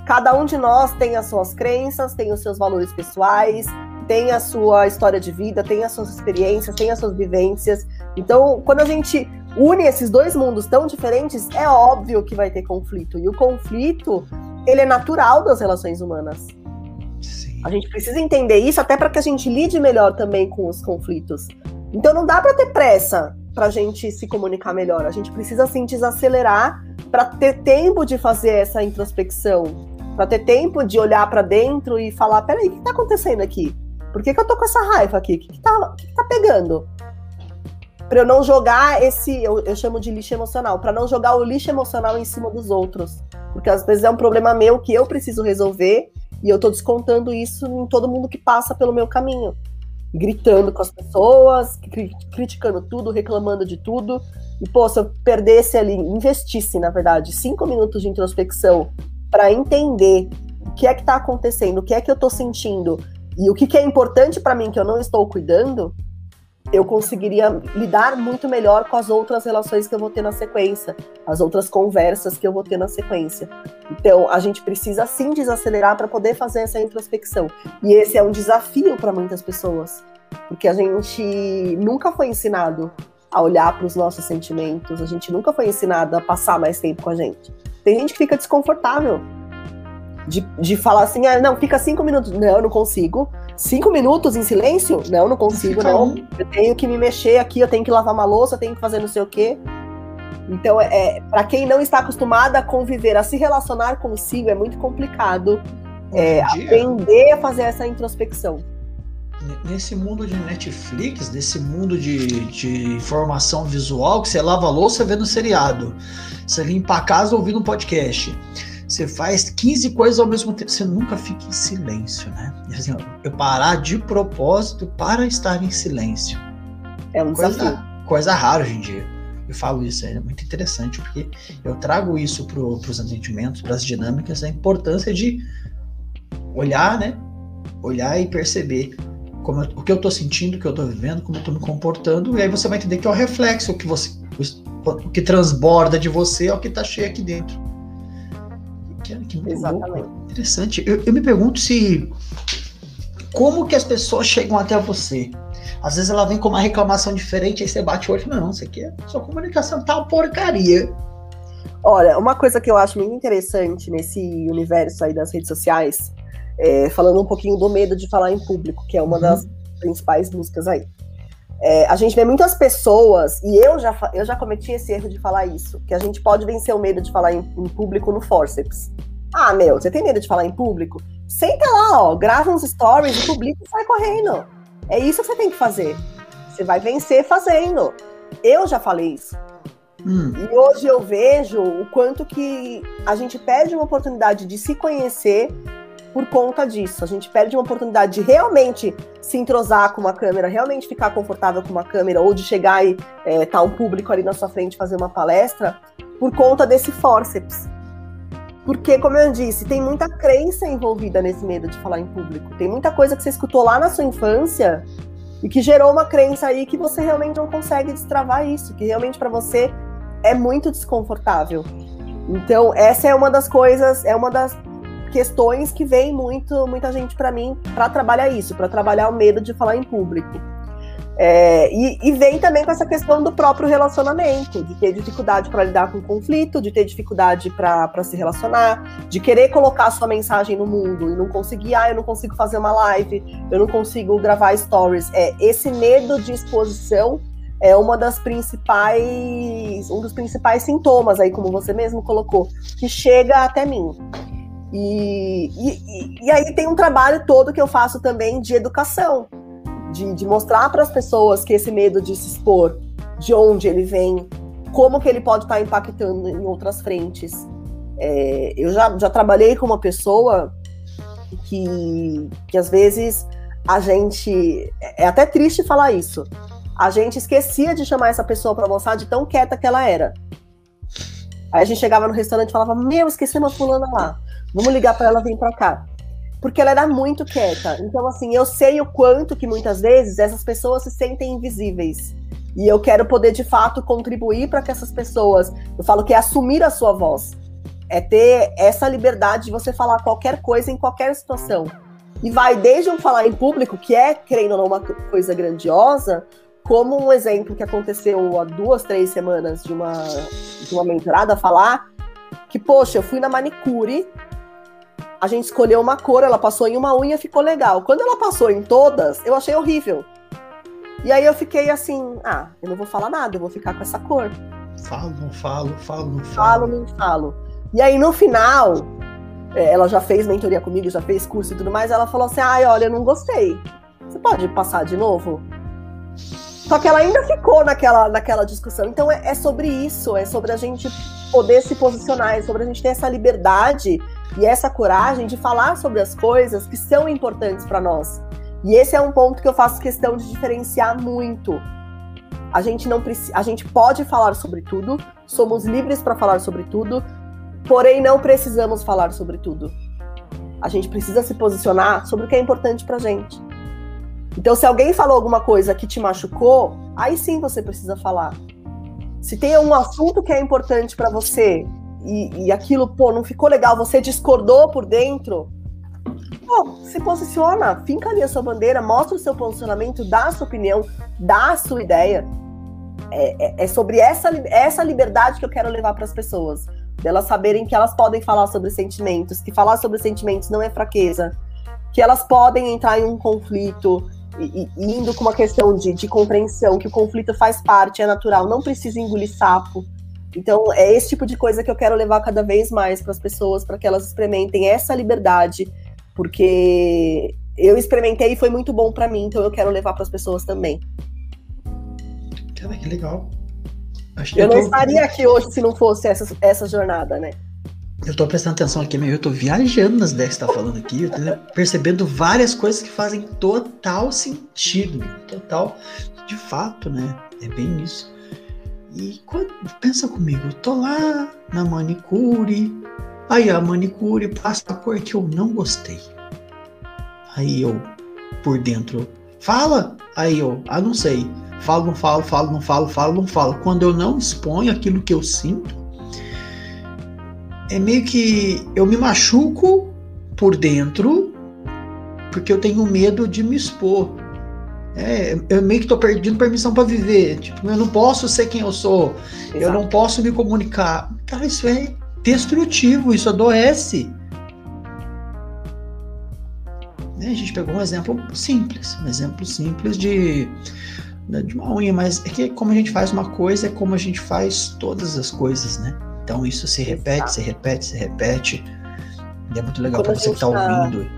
Cada um de nós tem as suas crenças, tem os seus valores pessoais, tem a sua história de vida, tem as suas experiências, tem as suas vivências. Então, quando a gente une esses dois mundos tão diferentes, é óbvio que vai ter conflito. E o conflito, ele é natural das relações humanas. Sim. A gente precisa entender isso até para que a gente lide melhor também com os conflitos. Então não dá para ter pressa para a gente se comunicar melhor. A gente precisa sim desacelerar para ter tempo de fazer essa introspecção, para ter tempo de olhar para dentro e falar: peraí, o que está acontecendo aqui? Por que, que, eu tô com essa raiva aqui? O que, está tá pegando? Para eu não jogar esse, eu, eu chamo de lixo emocional, para não jogar o lixo emocional em cima dos outros. Porque às vezes é um problema meu que eu preciso resolver e eu tô descontando isso em todo mundo que passa pelo meu caminho gritando com as pessoas, criticando tudo, reclamando de tudo. E, pô, se eu perdesse ali, investisse, na verdade, cinco minutos de introspecção para entender o que é que está acontecendo, o que é que eu estou sentindo e o que, que é importante para mim que eu não estou cuidando, eu conseguiria lidar muito melhor com as outras relações que eu vou ter na sequência, as outras conversas que eu vou ter na sequência. Então, a gente precisa sim desacelerar para poder fazer essa introspecção. E esse é um desafio para muitas pessoas. porque a gente nunca foi ensinado a olhar para os nossos sentimentos, a gente nunca foi ensinado a passar mais tempo com a gente. Tem gente que fica desconfortável de, de falar assim, ah, não, fica cinco minutos. Não, eu não consigo. Cinco minutos em silêncio? Não, não consigo, não. Eu tenho que me mexer aqui, eu tenho que lavar uma louça, eu tenho que fazer não sei o quê. Então, é, é para quem não está acostumado a conviver, a se relacionar consigo, é muito complicado é, aprender a fazer essa introspecção. Nesse mundo de Netflix, nesse mundo de, de informação visual, que você lava a louça vendo seriado, você limpa a casa ouvindo um podcast, você faz 15 coisas ao mesmo tempo, você nunca fica em silêncio, né? Assim, eu parar de propósito para estar em silêncio. É um coisa, desafio. Coisa rara hoje em dia. Eu falo isso, é muito interessante, porque eu trago isso para os atendimentos, para as dinâmicas, a importância de olhar, né? Olhar e perceber como eu, o que eu estou sentindo, o que eu estou vivendo, como eu estou me comportando, e aí você vai entender que é o reflexo, o que você, o, que transborda de você é o que está cheio aqui dentro. Que, que Exatamente. Louco. Interessante. Eu, eu me pergunto se como que as pessoas chegam até você. Às vezes ela vem com uma reclamação diferente, aí você bate o olho e fala, não, isso aqui é sua comunicação tá uma porcaria. Olha, uma coisa que eu acho muito interessante nesse universo aí das redes sociais é, falando um pouquinho do medo de falar em público, que é uma uhum. das principais músicas aí. É, a gente vê muitas pessoas, e eu já, eu já cometi esse erro de falar isso, que a gente pode vencer o medo de falar em, em público no forceps. Ah, meu, você tem medo de falar em público? Senta lá, ó, grava uns stories, publica e sai correndo. É isso que você tem que fazer. Você vai vencer fazendo. Eu já falei isso. Hum. E hoje eu vejo o quanto que a gente perde uma oportunidade de se conhecer por conta disso. A gente perde uma oportunidade de realmente se entrosar com uma câmera, realmente ficar confortável com uma câmera, ou de chegar e estar é, tá um público ali na sua frente fazer uma palestra, por conta desse forceps. Porque, como eu disse, tem muita crença envolvida nesse medo de falar em público. Tem muita coisa que você escutou lá na sua infância e que gerou uma crença aí que você realmente não consegue destravar isso, que realmente para você é muito desconfortável. Então, essa é uma das coisas, é uma das questões que vem muito, muita gente para mim para trabalhar isso, para trabalhar o medo de falar em público. É, e, e, vem também com essa questão do próprio relacionamento, de ter dificuldade para lidar com conflito, de ter dificuldade para se relacionar, de querer colocar sua mensagem no mundo e não conseguir, ah, eu não consigo fazer uma live, eu não consigo gravar stories. É, esse medo de exposição é uma das principais, um dos principais sintomas aí, como você mesmo colocou, que chega até mim. E, e, e aí tem um trabalho todo que eu faço também de educação, de, de mostrar para as pessoas que esse medo de se expor, de onde ele vem, como que ele pode estar tá impactando em outras frentes. É, eu já, já trabalhei com uma pessoa que, que às vezes a gente. É até triste falar isso. A gente esquecia de chamar essa pessoa para almoçar de tão quieta que ela era. Aí a gente chegava no restaurante e falava: Meu, esqueci uma fulana lá. Vamos ligar para ela vir para cá. Porque ela era muito quieta. Então, assim, eu sei o quanto que muitas vezes essas pessoas se sentem invisíveis. E eu quero poder, de fato, contribuir para que essas pessoas. Eu falo que é assumir a sua voz. É ter essa liberdade de você falar qualquer coisa em qualquer situação. E vai desde um falar em público, que é, querendo ou não, uma coisa grandiosa, como um exemplo que aconteceu há duas, três semanas de uma, de uma mentorada falar que, poxa, eu fui na manicure a gente escolheu uma cor, ela passou em uma unha, ficou legal. Quando ela passou em todas, eu achei horrível. E aí eu fiquei assim, ah, eu não vou falar nada, eu vou ficar com essa cor. Falo, não falo, falo, não falo. Falo, não falo. E aí no final, é, ela já fez mentoria comigo, já fez curso e tudo mais, ela falou assim, ai, olha, eu não gostei. Você pode passar de novo? Só que ela ainda ficou naquela, naquela discussão. Então é, é sobre isso, é sobre a gente poder se posicionar, é sobre a gente ter essa liberdade e essa coragem de falar sobre as coisas que são importantes para nós. E esse é um ponto que eu faço questão de diferenciar muito. A gente não a gente pode falar sobre tudo, somos livres para falar sobre tudo, porém não precisamos falar sobre tudo. A gente precisa se posicionar sobre o que é importante para gente. Então, se alguém falou alguma coisa que te machucou, aí sim você precisa falar. Se tem um assunto que é importante para você e, e aquilo, pô, não ficou legal, você discordou por dentro, Pô, se posiciona, finca ali a sua bandeira, mostra o seu posicionamento, dá a sua opinião, dá a sua ideia. É, é, é sobre essa, essa liberdade que eu quero levar para as pessoas. Delas saberem que elas podem falar sobre sentimentos, que falar sobre sentimentos não é fraqueza, que elas podem entrar em um conflito, e, e indo com uma questão de, de compreensão, que o conflito faz parte, é natural, não precisa engolir sapo. Então, é esse tipo de coisa que eu quero levar cada vez mais para as pessoas, para que elas experimentem essa liberdade, porque eu experimentei e foi muito bom para mim, então eu quero levar para as pessoas também. Cara, que legal. Acho eu, eu tô... não estaria aqui hoje se não fosse essa, essa jornada, né? Eu tô prestando atenção aqui, eu tô viajando nas ideias que você tá falando aqui, eu tô percebendo várias coisas que fazem total sentido, total, de fato, né? É bem isso. E pensa comigo, eu tô lá na manicure, aí a manicure passa a cor que eu não gostei. Aí eu, por dentro, fala, aí eu, ah, não sei, falo, não falo, falo, não falo, falo, não falo. Quando eu não exponho aquilo que eu sinto, é meio que eu me machuco por dentro porque eu tenho medo de me expor. É, eu meio que tô perdendo permissão para viver. Tipo, eu não posso ser quem eu sou. Exato. Eu não posso me comunicar. Cara, isso é destrutivo, isso adoece. Né, a gente pegou um exemplo simples, um exemplo simples de, né, de uma unha, mas é que como a gente faz uma coisa, é como a gente faz todas as coisas, né? Então isso se repete, Exato. se repete, se repete. E é muito legal para você que está tá ouvindo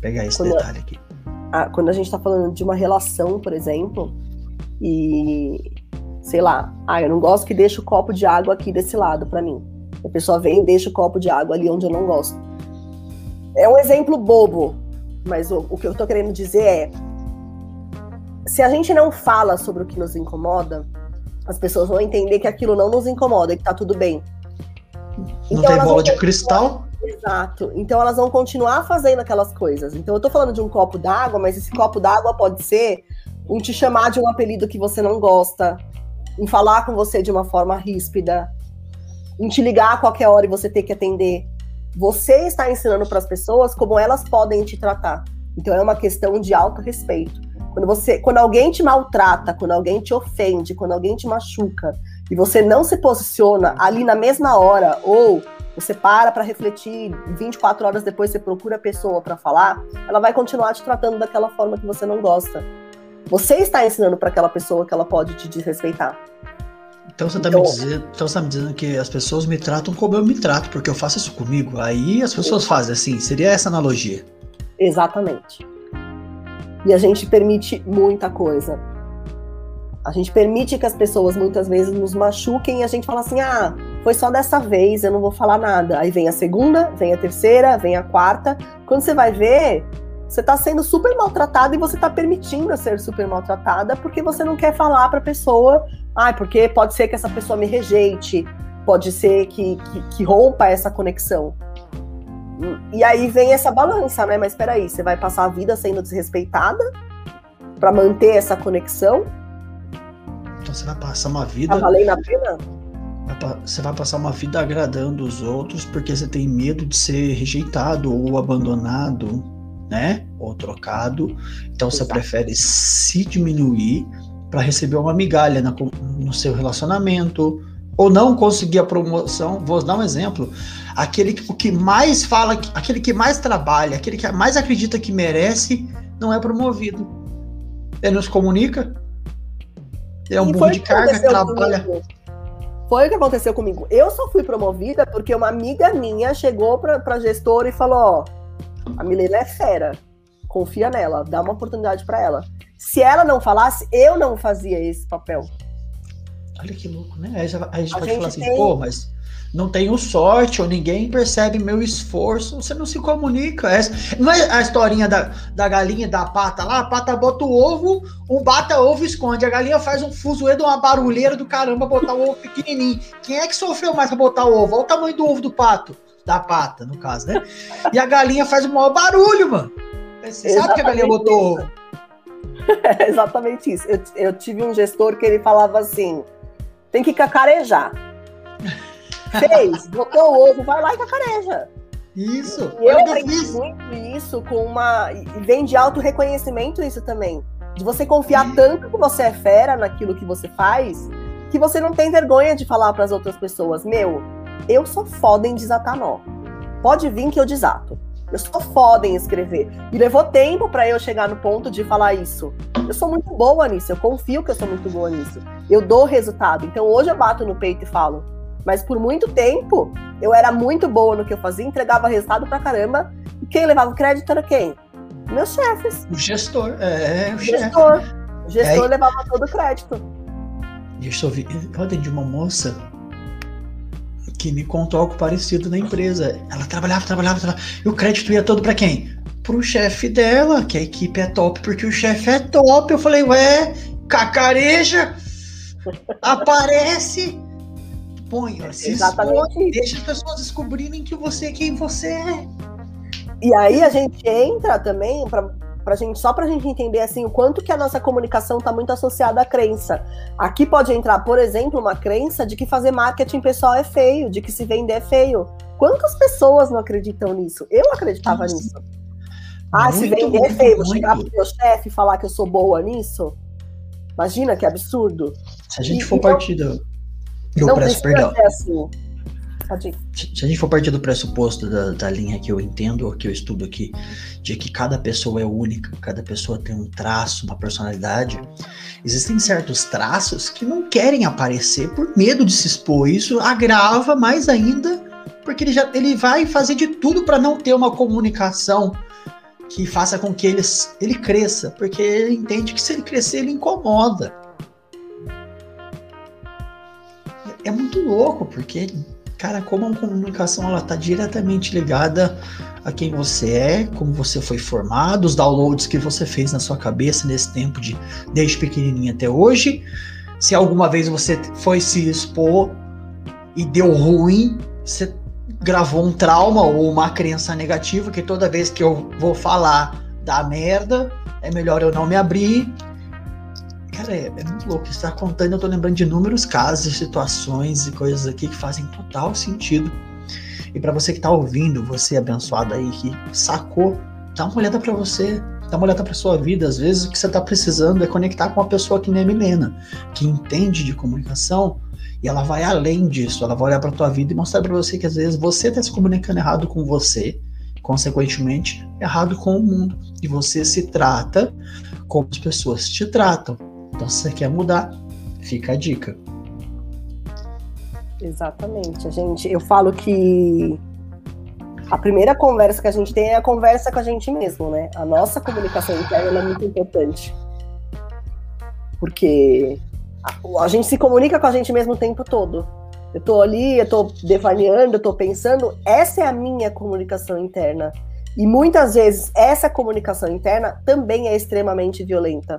pegar esse quando, detalhe aqui. A, quando a gente está falando de uma relação, por exemplo, e sei lá, ah, eu não gosto que deixe o copo de água aqui desse lado para mim. A pessoa vem e deixa o copo de água ali onde eu não gosto. É um exemplo bobo, mas o, o que eu tô querendo dizer é se a gente não fala sobre o que nos incomoda, as pessoas vão entender que aquilo não nos incomoda, que tá tudo bem. Não então, tem bola de cristal? Exato. Então elas vão continuar fazendo aquelas coisas. Então eu tô falando de um copo d'água, mas esse copo d'água pode ser um te chamar de um apelido que você não gosta, em falar com você de uma forma ríspida, em te ligar a qualquer hora e você ter que atender. Você está ensinando para as pessoas como elas podem te tratar. Então é uma questão de alto respeito. Quando você, quando alguém te maltrata, quando alguém te ofende, quando alguém te machuca e você não se posiciona ali na mesma hora ou você para para refletir, 24 horas depois você procura a pessoa para falar, ela vai continuar te tratando daquela forma que você não gosta. Você está ensinando para aquela pessoa que ela pode te desrespeitar. Então você, está então, me dizendo, então você tá me dizendo que as pessoas me tratam como eu me trato, porque eu faço isso comigo. Aí as pessoas fazem assim, seria essa analogia. Exatamente. E a gente permite muita coisa. A gente permite que as pessoas muitas vezes nos machuquem e a gente fala assim: ah, foi só dessa vez, eu não vou falar nada. Aí vem a segunda, vem a terceira, vem a quarta. Quando você vai ver, você está sendo super maltratada e você está permitindo ser super maltratada porque você não quer falar para a pessoa, ah, porque pode ser que essa pessoa me rejeite, pode ser que, que, que rompa essa conexão. E aí vem essa balança, né? Mas espera aí, você vai passar a vida sendo desrespeitada para manter essa conexão? Então você vai passar uma vida. Tá valendo a pena? Você vai passar uma vida agradando os outros porque você tem medo de ser rejeitado ou abandonado, né? Ou trocado. Então Exato. você prefere se diminuir para receber uma migalha no seu relacionamento ou não conseguir a promoção. Vou dar um exemplo aquele que, o que mais fala, aquele que mais trabalha, aquele que mais acredita que merece, não é promovido. Ele não se comunica. É um burro de carga, trabalha. Comigo. Foi o que aconteceu comigo. Eu só fui promovida porque uma amiga minha chegou pra, pra gestora e falou: Ó, a Milena é fera, confia nela, dá uma oportunidade para ela. Se ela não falasse, eu não fazia esse papel. Olha que louco, né? Aí a gente a pode gente falar assim, tem... pô, mas não tenho sorte, ou ninguém percebe meu esforço, você não se comunica. Essa, não é a historinha da, da galinha da pata lá? A pata bota o ovo, um bata ovo esconde. A galinha faz um fuzuê uma barulheira do caramba botar o ovo pequenininho. Quem é que sofreu mais pra botar o ovo? Olha o tamanho do ovo do pato. Da pata, no caso, né? E a galinha faz o maior barulho, mano. Você Exatamente sabe que a galinha botou ovo. É <laughs> exatamente isso. Eu, eu tive um gestor que ele falava assim: tem que cacarejar. <laughs> Fez, botou o ovo, vai lá e cacareja. Isso. E eu aprendi muito isso com uma. E vem de auto reconhecimento isso também. De você confiar Sim. tanto que você é fera naquilo que você faz, que você não tem vergonha de falar para as outras pessoas: Meu, eu sou foda em desatar nó. Pode vir que eu desato. Eu sou foda em escrever. E levou tempo para eu chegar no ponto de falar isso. Eu sou muito boa nisso, eu confio que eu sou muito boa nisso. Eu dou resultado. Então hoje eu bato no peito e falo. Mas por muito tempo eu era muito boa no que eu fazia, entregava resultado pra caramba. E quem levava o crédito era quem? Meus chefes. O gestor, é, o, o gestor. O gestor é, levava todo o crédito. Eu, eu atendi uma moça que me contou algo parecido na empresa. Ela trabalhava, trabalhava, trabalhava. E o crédito ia todo para quem? Pro chefe dela, que a equipe é top, porque o chefe é top. Eu falei, ué, cacareja, aparece, põe, se expõe, deixa as pessoas descobrirem que você é quem você é. E aí a gente entra também para pra gente, só pra gente entender assim o quanto que a nossa comunicação está muito associada à crença. Aqui pode entrar, por exemplo, uma crença de que fazer marketing pessoal é feio, de que se vender é feio. Quantas pessoas não acreditam nisso? Eu acreditava Nossa. nisso. Ah, muito, se vender é feio, vou chegar pro meu chefe e falar que eu sou boa nisso? Imagina que absurdo. Se a gente e, for então, do não preço, perdão. Assim. Se a gente for partir do pressuposto da, da linha que eu entendo, que eu estudo aqui, de que cada pessoa é única, cada pessoa tem um traço, uma personalidade, existem certos traços que não querem aparecer por medo de se expor. Isso agrava mais ainda, porque ele, já, ele vai fazer de tudo para não ter uma comunicação que faça com que ele, ele cresça, porque ele entende que se ele crescer, ele incomoda. É muito louco, porque cara, como a comunicação ela está diretamente ligada a quem você é, como você foi formado, os downloads que você fez na sua cabeça nesse tempo de desde pequenininho até hoje. Se alguma vez você foi se expor e deu ruim, você gravou um trauma ou uma crença negativa que toda vez que eu vou falar da merda, é melhor eu não me abrir, Cara, é, é muito louco. Você tá contando, eu tô lembrando de inúmeros casos, situações e coisas aqui que fazem total sentido. E para você que tá ouvindo, você abençoado aí que sacou, dá uma olhada para você, dá uma olhada para sua vida. Às vezes o que você tá precisando é conectar com uma pessoa que nem a Milena, que entende de comunicação e ela vai além disso. Ela vai olhar para tua vida e mostrar para você que às vezes você tá se comunicando errado com você, consequentemente errado com o mundo. E você se trata como as pessoas te tratam. Então, se você quer mudar, fica a dica. Exatamente. A gente, eu falo que a primeira conversa que a gente tem é a conversa com a gente mesmo, né? A nossa comunicação interna é muito importante. Porque a, a, gente se comunica com a gente mesmo o tempo todo. Eu tô ali, eu tô devaneando, eu tô pensando, essa é a minha comunicação interna. E muitas vezes essa comunicação interna também é extremamente violenta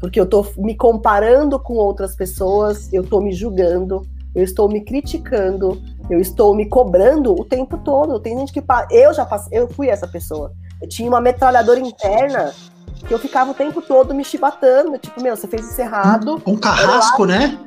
porque eu estou me comparando com outras pessoas, eu estou me julgando, eu estou me criticando, eu estou me cobrando o tempo todo. Tem gente que eu já passei, eu fui essa pessoa. Eu tinha uma metralhadora interna que eu ficava o tempo todo me chibatando, tipo, meu, você fez isso errado. Um carrasco, né?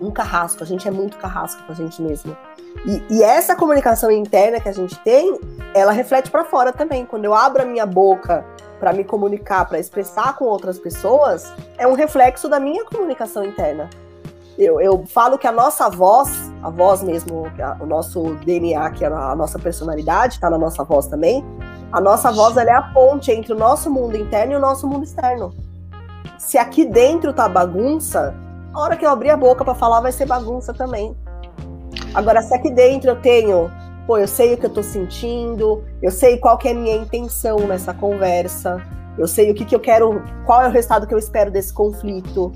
Um carrasco, a gente é muito carrasco com a gente mesmo. E, e essa comunicação interna que a gente tem, ela reflete para fora também. Quando eu abro a minha boca para me comunicar, para expressar com outras pessoas, é um reflexo da minha comunicação interna. Eu, eu falo que a nossa voz, a voz mesmo, o nosso DNA, que é a nossa personalidade, está na nossa voz também. A nossa voz é a ponte entre o nosso mundo interno e o nosso mundo externo. Se aqui dentro tá bagunça, a hora que eu abrir a boca para falar vai ser bagunça também. Agora, se aqui dentro eu tenho pô, eu sei o que eu tô sentindo, eu sei qual que é a minha intenção nessa conversa, eu sei o que, que eu quero, qual é o resultado que eu espero desse conflito.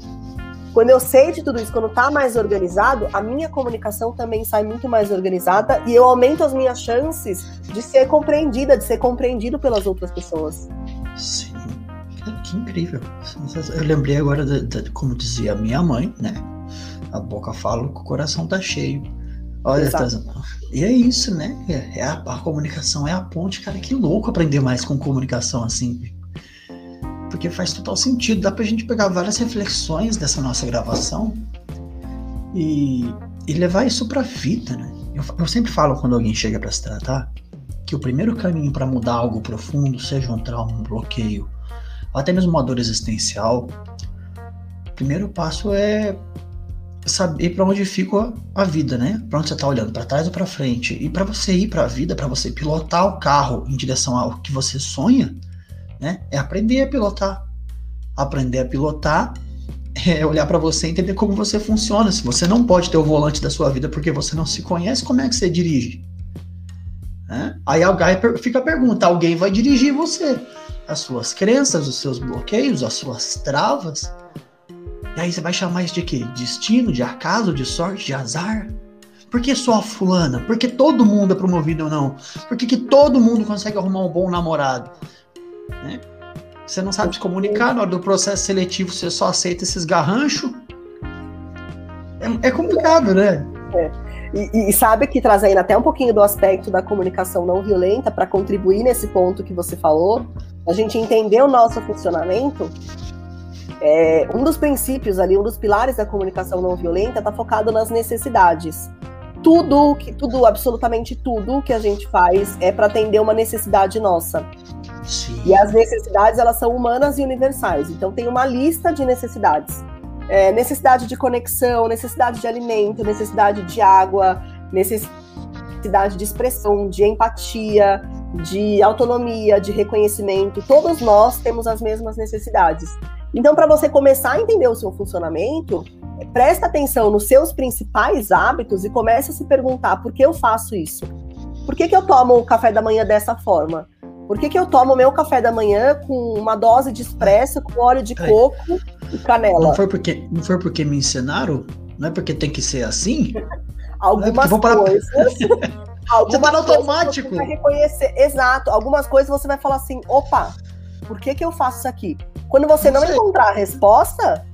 Quando eu sei de tudo isso, quando tá mais organizado, a minha comunicação também sai muito mais organizada e eu aumento as minhas chances de ser compreendida, de ser compreendido pelas outras pessoas. Sim, que incrível. Eu lembrei agora, de, de, como dizia minha mãe, né? A boca fala, o coração tá cheio. Olha, e é isso, né? É, é a, a, comunicação é a ponte, cara. Que louco aprender mais com comunicação assim. Porque faz total sentido. Dá pra gente pegar várias reflexões dessa nossa gravação e, e levar isso pra vida, né? Eu, eu sempre falo quando alguém chega para se tratar que o primeiro caminho para mudar algo profundo, seja um trauma, um bloqueio, ou até mesmo uma dor existencial, o primeiro passo é saber para onde fica a vida, né? Para onde você está olhando, para trás ou para frente. E para você ir para a vida, para você pilotar o carro em direção ao que você sonha, né? É aprender a pilotar. Aprender a pilotar é olhar para você e entender como você funciona. Se você não pode ter o volante da sua vida porque você não se conhece, como é que você dirige? Né? Aí alguém fica a pergunta: alguém vai dirigir você? As suas crenças, os seus bloqueios, as suas travas. E aí você vai chamar isso de quê? Destino, de acaso, de sorte, de azar? Por que só a fulana? Por que todo mundo é promovido ou não? Por que, que todo mundo consegue arrumar um bom namorado? Né? Você não sabe se comunicar na hora do processo seletivo, você só aceita esses garranchos. É, é complicado, né? É. E, e, sabe que trazendo até um pouquinho do aspecto da comunicação não violenta para contribuir nesse ponto que você falou, a gente entender o nosso funcionamento. É, um dos princípios ali, um dos pilares da comunicação não violenta está focado nas necessidades. Tudo, que, tudo, absolutamente tudo que a gente faz é para atender uma necessidade nossa. Sim. E as necessidades elas são humanas e universais. Então tem uma lista de necessidades é, necessidade de conexão, necessidade de alimento, necessidade de água, necessidade de expressão, de empatia, de autonomia, de reconhecimento. Todos nós temos as mesmas necessidades. Então, para você começar a entender o seu funcionamento, presta atenção nos seus principais hábitos e comece a se perguntar por que eu faço isso? Por que, que eu tomo o café da manhã dessa forma? Por que, que eu tomo meu café da manhã com uma dose de espresso, com óleo de coco e canela? Não foi porque, não foi porque me ensinaram? Não é porque tem que ser assim? Algumas é coisas. algumas <laughs> você tá no automático. Você vai reconhecer, exato. Algumas coisas você vai falar assim: opa, por que, que eu faço isso aqui? Quando você não, não encontrar a resposta,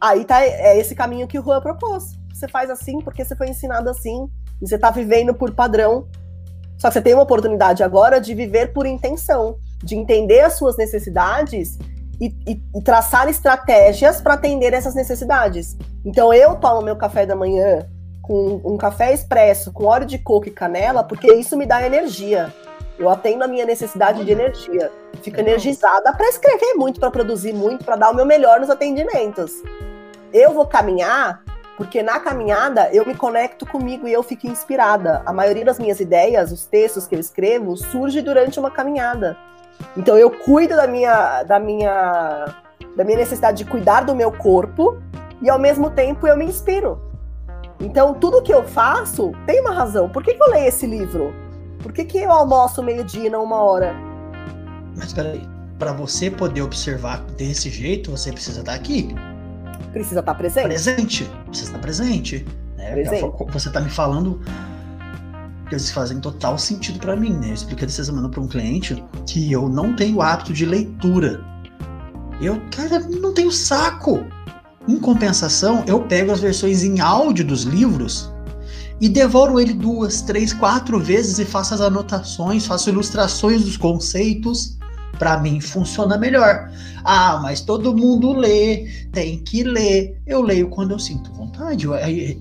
aí tá é esse caminho que o Juan propôs. Você faz assim porque você foi ensinado assim, e você tá vivendo por padrão. Só que você tem uma oportunidade agora de viver por intenção, de entender as suas necessidades e, e, e traçar estratégias para atender essas necessidades. Então eu tomo meu café da manhã com um café expresso, com óleo de coco e canela, porque isso me dá energia. Eu atendo a minha necessidade de energia. Fico energizada para escrever muito, para produzir muito, para dar o meu melhor nos atendimentos. Eu vou caminhar porque na caminhada eu me conecto comigo e eu fico inspirada. A maioria das minhas ideias, os textos que eu escrevo, surge durante uma caminhada. Então eu cuido da minha, da minha, da minha necessidade de cuidar do meu corpo e ao mesmo tempo eu me inspiro. Então tudo que eu faço tem uma razão. Por que, que eu leio esse livro? Por que, que eu almoço meio-dia e não uma hora? Mas peraí, para você poder observar desse jeito, você precisa estar aqui precisa estar presente. Presente. Precisa estar presente. Né? presente. Você está me falando que fazem total sentido para mim, né? Eu expliquei essa semana para um cliente que eu não tenho hábito de leitura. Eu, cara, não tenho saco. Em compensação, eu pego as versões em áudio dos livros e devoro ele duas, três, quatro vezes e faço as anotações, faço ilustrações dos conceitos para mim funciona melhor. Ah, mas todo mundo lê, tem que ler. Eu leio quando eu sinto vontade.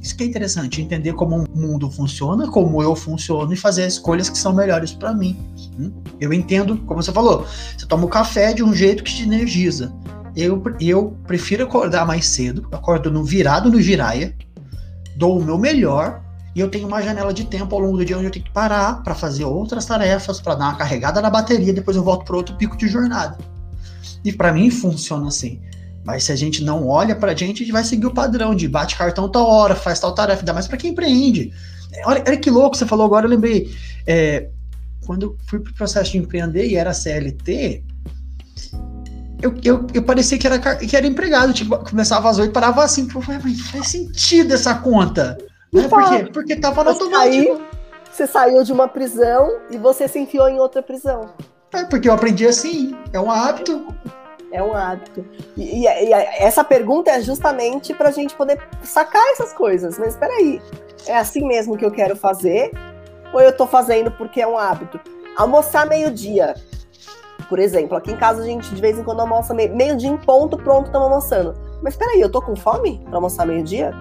Isso que é interessante, entender como o mundo funciona, como eu funciono e fazer escolhas que são melhores para mim. Hum? Eu entendo, como você falou, você toma o café de um jeito que te energiza. Eu, eu prefiro acordar mais cedo, acordo no virado no giraia, dou o meu melhor e eu tenho uma janela de tempo ao longo do dia onde eu tenho que parar para fazer outras tarefas, para dar uma carregada na bateria, depois eu volto para outro pico de jornada. E para mim funciona assim. Mas se a gente não olha para a gente, a gente vai seguir o padrão de bate cartão tal hora, faz tal tarefa, ainda mais para quem empreende. Olha, olha, que louco você falou agora, eu lembrei. É, quando eu fui pro processo de empreender e era CLT, eu, eu, eu parecia que era, que era empregado. Tipo, começava às oito, parava assim. Pô, mas faz sentido essa conta. É, por quê? Porque tava no automático. você saiu de uma prisão e você se enfiou em outra prisão. É, porque eu aprendi assim. É um hábito. É um hábito. E, e, e essa pergunta é justamente para a gente poder sacar essas coisas. Mas espera aí, é assim mesmo que eu quero fazer? Ou eu estou fazendo porque é um hábito? Almoçar meio-dia, por exemplo. Aqui em casa a gente de vez em quando almoça meio-dia em ponto, pronto, estamos almoçando. Mas espera aí, eu tô com fome para almoçar meio-dia?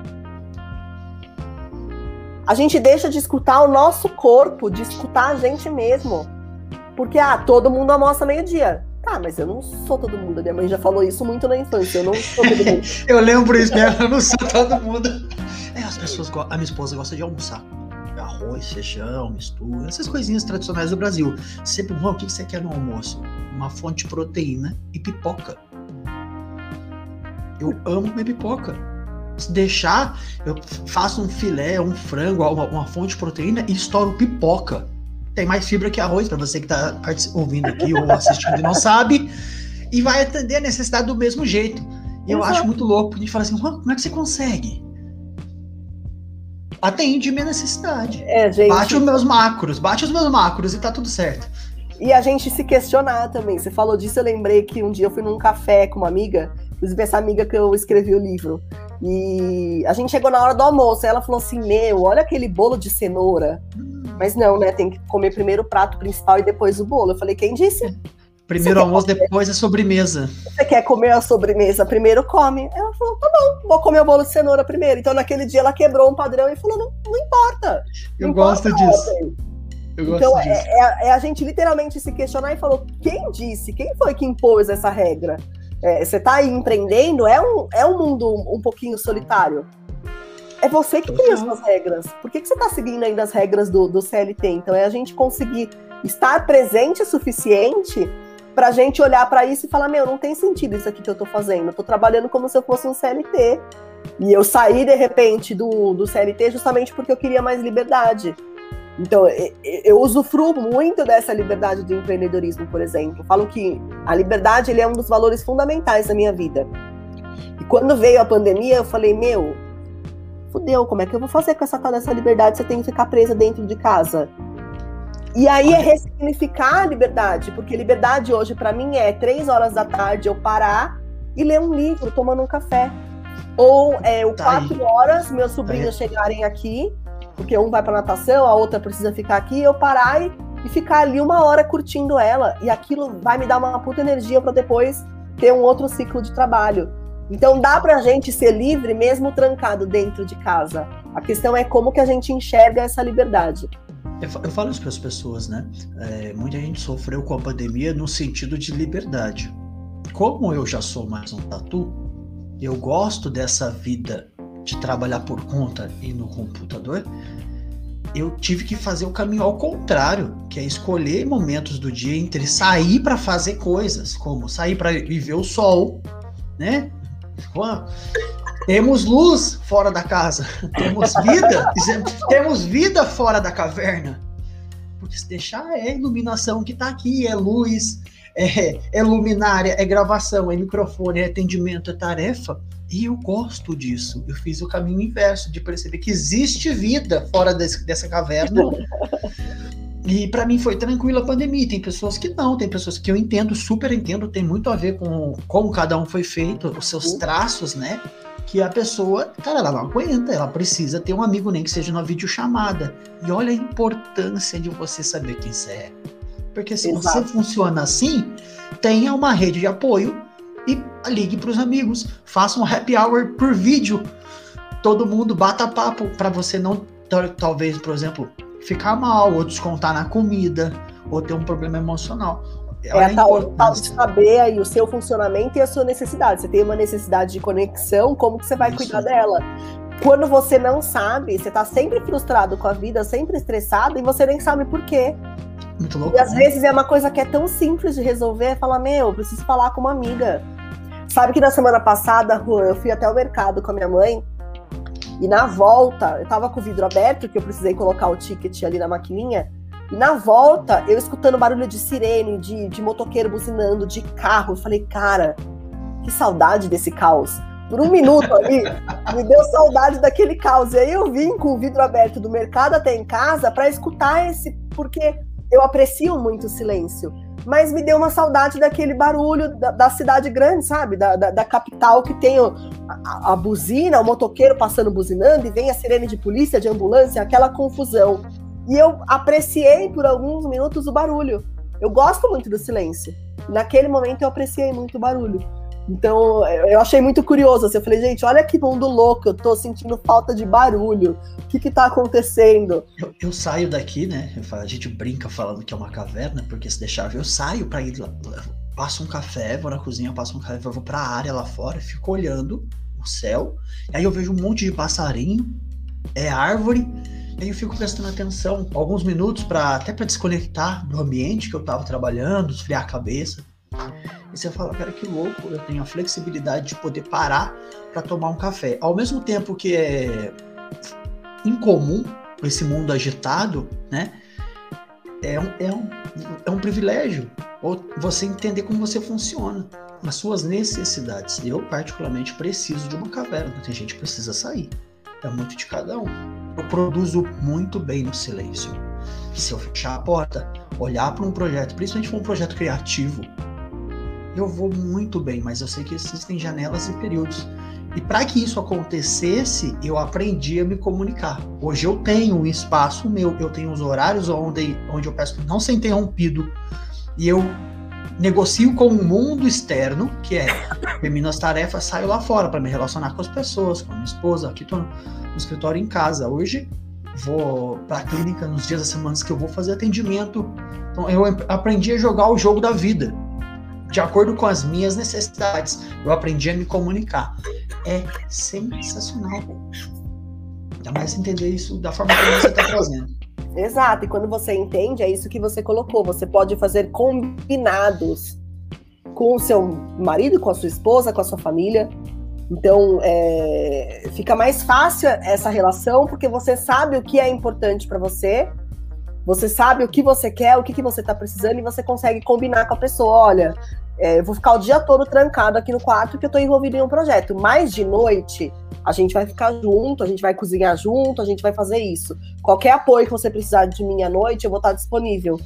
A gente deixa de escutar o nosso corpo, de escutar a gente mesmo. Porque, ah, todo mundo almoça meio-dia. Tá, mas eu não sou todo mundo. Minha mãe já falou isso muito na infância. Eu não sou todo mundo. <laughs> eu lembro isso mesmo, eu não sou todo mundo. É, as pessoas. A minha esposa gosta de almoçar. Arroz, feijão, mistura, essas coisinhas tradicionais do Brasil. Sempre, o que você quer no almoço? Uma fonte de proteína e pipoca. Eu amo comer pipoca. Se deixar, eu faço um filé, um frango, uma, uma fonte de proteína e estouro pipoca tem mais fibra que arroz, para você que está ouvindo aqui ou assistindo e não sabe, e vai atender a necessidade do mesmo jeito. E eu acho muito louco, porque a gente fala assim, como é que você consegue? Atende minha necessidade. É, gente... Bate os meus macros, bate os meus macros e tá tudo certo. E a gente se questionar também. Você falou disso, eu lembrei que um dia eu fui num café com uma amiga, inclusive essa amiga que eu escrevi o livro. E a gente chegou na hora do almoço, e ela falou assim: Meu, olha aquele bolo de cenoura. Hum mas não, né? Tem que comer primeiro o prato principal e depois o bolo. Eu falei, quem disse? Primeiro almoço, depois a sobremesa. Você quer comer a sobremesa? Primeiro come. Ela falou, tá bom, vou comer o bolo de cenoura primeiro. Então naquele dia ela quebrou um padrão e falou, não, não importa. Não Eu gosto disso. Eu gosto então é, disso. É, é, a gente literalmente se questionar e falou, quem disse? Quem foi que impôs essa regra? É, você está aí empreendendo, é um, é um mundo um, um pouquinho solitário. É você que cria as suas regras. Por que, que você está seguindo ainda as regras do, do CLT? Então é a gente conseguir estar presente o suficiente para a gente olhar para isso e falar: meu, não tem sentido isso aqui que eu estou fazendo. Eu estou trabalhando como se eu fosse um CLT. E eu saí de repente do, do CLT justamente porque eu queria mais liberdade. Então, eu usufruo muito dessa liberdade do empreendedorismo, por exemplo. Falo que a liberdade ele é um dos valores fundamentais da minha vida. E quando veio a pandemia, eu falei: meu, fudeu, como é que eu vou fazer com essa tal dessa liberdade eu tenho que ficar presa dentro de casa? E aí é ressignificar a liberdade, porque liberdade hoje para mim é três horas da tarde eu parar e ler um livro tomando um café. Ou é, o tá quatro aí. horas meus sobrinhos tá chegarem aqui, porque um vai para natação, a outra precisa ficar aqui, eu parar e, e ficar ali uma hora curtindo ela. E aquilo vai me dar uma puta energia para depois ter um outro ciclo de trabalho. Então dá para a gente ser livre mesmo trancado dentro de casa. A questão é como que a gente enxerga essa liberdade. Eu falo isso para as pessoas, né? É, muita gente sofreu com a pandemia no sentido de liberdade. Como eu já sou mais um tatu, eu gosto dessa vida de trabalhar por conta e no computador. Eu tive que fazer o caminho ao contrário, que é escolher momentos do dia entre sair para fazer coisas, como sair para viver o sol, né? Temos luz fora da casa, temos vida, temos vida fora da caverna. Porque se deixar é iluminação que está aqui, é luz, é, é luminária, é gravação, é microfone, é atendimento, é tarefa. E eu gosto disso. Eu fiz o caminho inverso de perceber que existe vida fora desse, dessa caverna. E para mim foi tranquilo a pandemia. Tem pessoas que não, tem pessoas que eu entendo, super entendo, tem muito a ver com como cada um foi feito, os seus traços, né? Que a pessoa, cara, ela não aguenta, ela precisa ter um amigo, nem que seja numa videochamada. E olha a importância de você saber quem você é. Porque se Exato. você funciona assim, tenha uma rede de apoio e ligue para os amigos. Faça um happy hour por vídeo. Todo mundo bata papo para você não, talvez, por exemplo, ficar mal, ou descontar na comida, ou ter um problema emocional. É a tal, tal de saber aí o seu funcionamento e a sua necessidade. Você tem uma necessidade de conexão, como que você vai Isso. cuidar dela? Quando você não sabe, você tá sempre frustrado com a vida, sempre estressado, e você nem sabe por quê. Muito louco, e às né? vezes é uma coisa que é tão simples de resolver, é falar, meu, eu preciso falar com uma amiga. Sabe que na semana passada, eu fui até o mercado com a minha mãe, e na volta, eu tava com o vidro aberto, que eu precisei colocar o ticket ali na maquininha. E na volta, eu escutando barulho de sirene, de, de motoqueiro buzinando, de carro. Eu falei, cara, que saudade desse caos. Por um minuto ali, <laughs> me deu saudade daquele caos. E aí eu vim com o vidro aberto do mercado até em casa para escutar esse, porque eu aprecio muito o silêncio mas me deu uma saudade daquele barulho da, da cidade grande, sabe? Da, da, da capital que tem o, a, a, buzina, o motoqueiro passando buzinando e vem a sirene de polícia, de ambulância, aquela confusão. E eu apreciei por alguns minutos o barulho. Eu gosto muito do silêncio. Naquele momento eu apreciei muito o barulho. Então, eu achei muito curioso. Assim, eu falei, gente, olha que mundo louco, eu tô sentindo falta de barulho. O que que tá acontecendo? Eu, eu saio daqui, né? Falo, a gente brinca falando que é uma caverna, porque se deixar eu saio para ir lá, passo um café, vou na cozinha, passo um café, vou pra área lá fora, fico olhando o céu, aí eu vejo um monte de passarinho, é árvore, aí eu fico prestando atenção alguns minutos para até para desconectar do ambiente que eu tava trabalhando, esfriar a cabeça. E você fala, cara, que louco, eu tenho a flexibilidade de poder parar para tomar um café. Ao mesmo tempo que é incomum esse mundo agitado, né? É um, é um, é um privilégio você entender como você funciona, as suas necessidades. Eu, particularmente, preciso de uma caverna, tem gente que precisa sair. É muito de cada um. Eu produzo muito bem no silêncio. Se eu fechar a porta, olhar para um projeto, principalmente para um projeto criativo, eu vou muito bem, mas eu sei que existem janelas e períodos. E para que isso acontecesse, eu aprendi a me comunicar. Hoje eu tenho um espaço meu, eu tenho os horários onde, onde eu peço não ser interrompido. E eu negocio com o mundo externo, que é termino as tarefas, saio lá fora para me relacionar com as pessoas, com a minha esposa. Aqui estou no escritório em casa. Hoje vou para a clínica nos dias das semanas que eu vou fazer atendimento. Então eu aprendi a jogar o jogo da vida de acordo com as minhas necessidades. Eu aprendi a me comunicar. É sensacional. Ainda mais entender isso da forma que você está trazendo. Exato, e quando você entende, é isso que você colocou. Você pode fazer combinados com o seu marido, com a sua esposa, com a sua família. Então, é, fica mais fácil essa relação porque você sabe o que é importante para você você sabe o que você quer, o que, que você está precisando e você consegue combinar com a pessoa. Olha, é, eu vou ficar o dia todo trancado aqui no quarto porque eu estou envolvido em um projeto. Mas de noite, a gente vai ficar junto, a gente vai cozinhar junto, a gente vai fazer isso. Qualquer apoio que você precisar de mim à noite, eu vou estar disponível.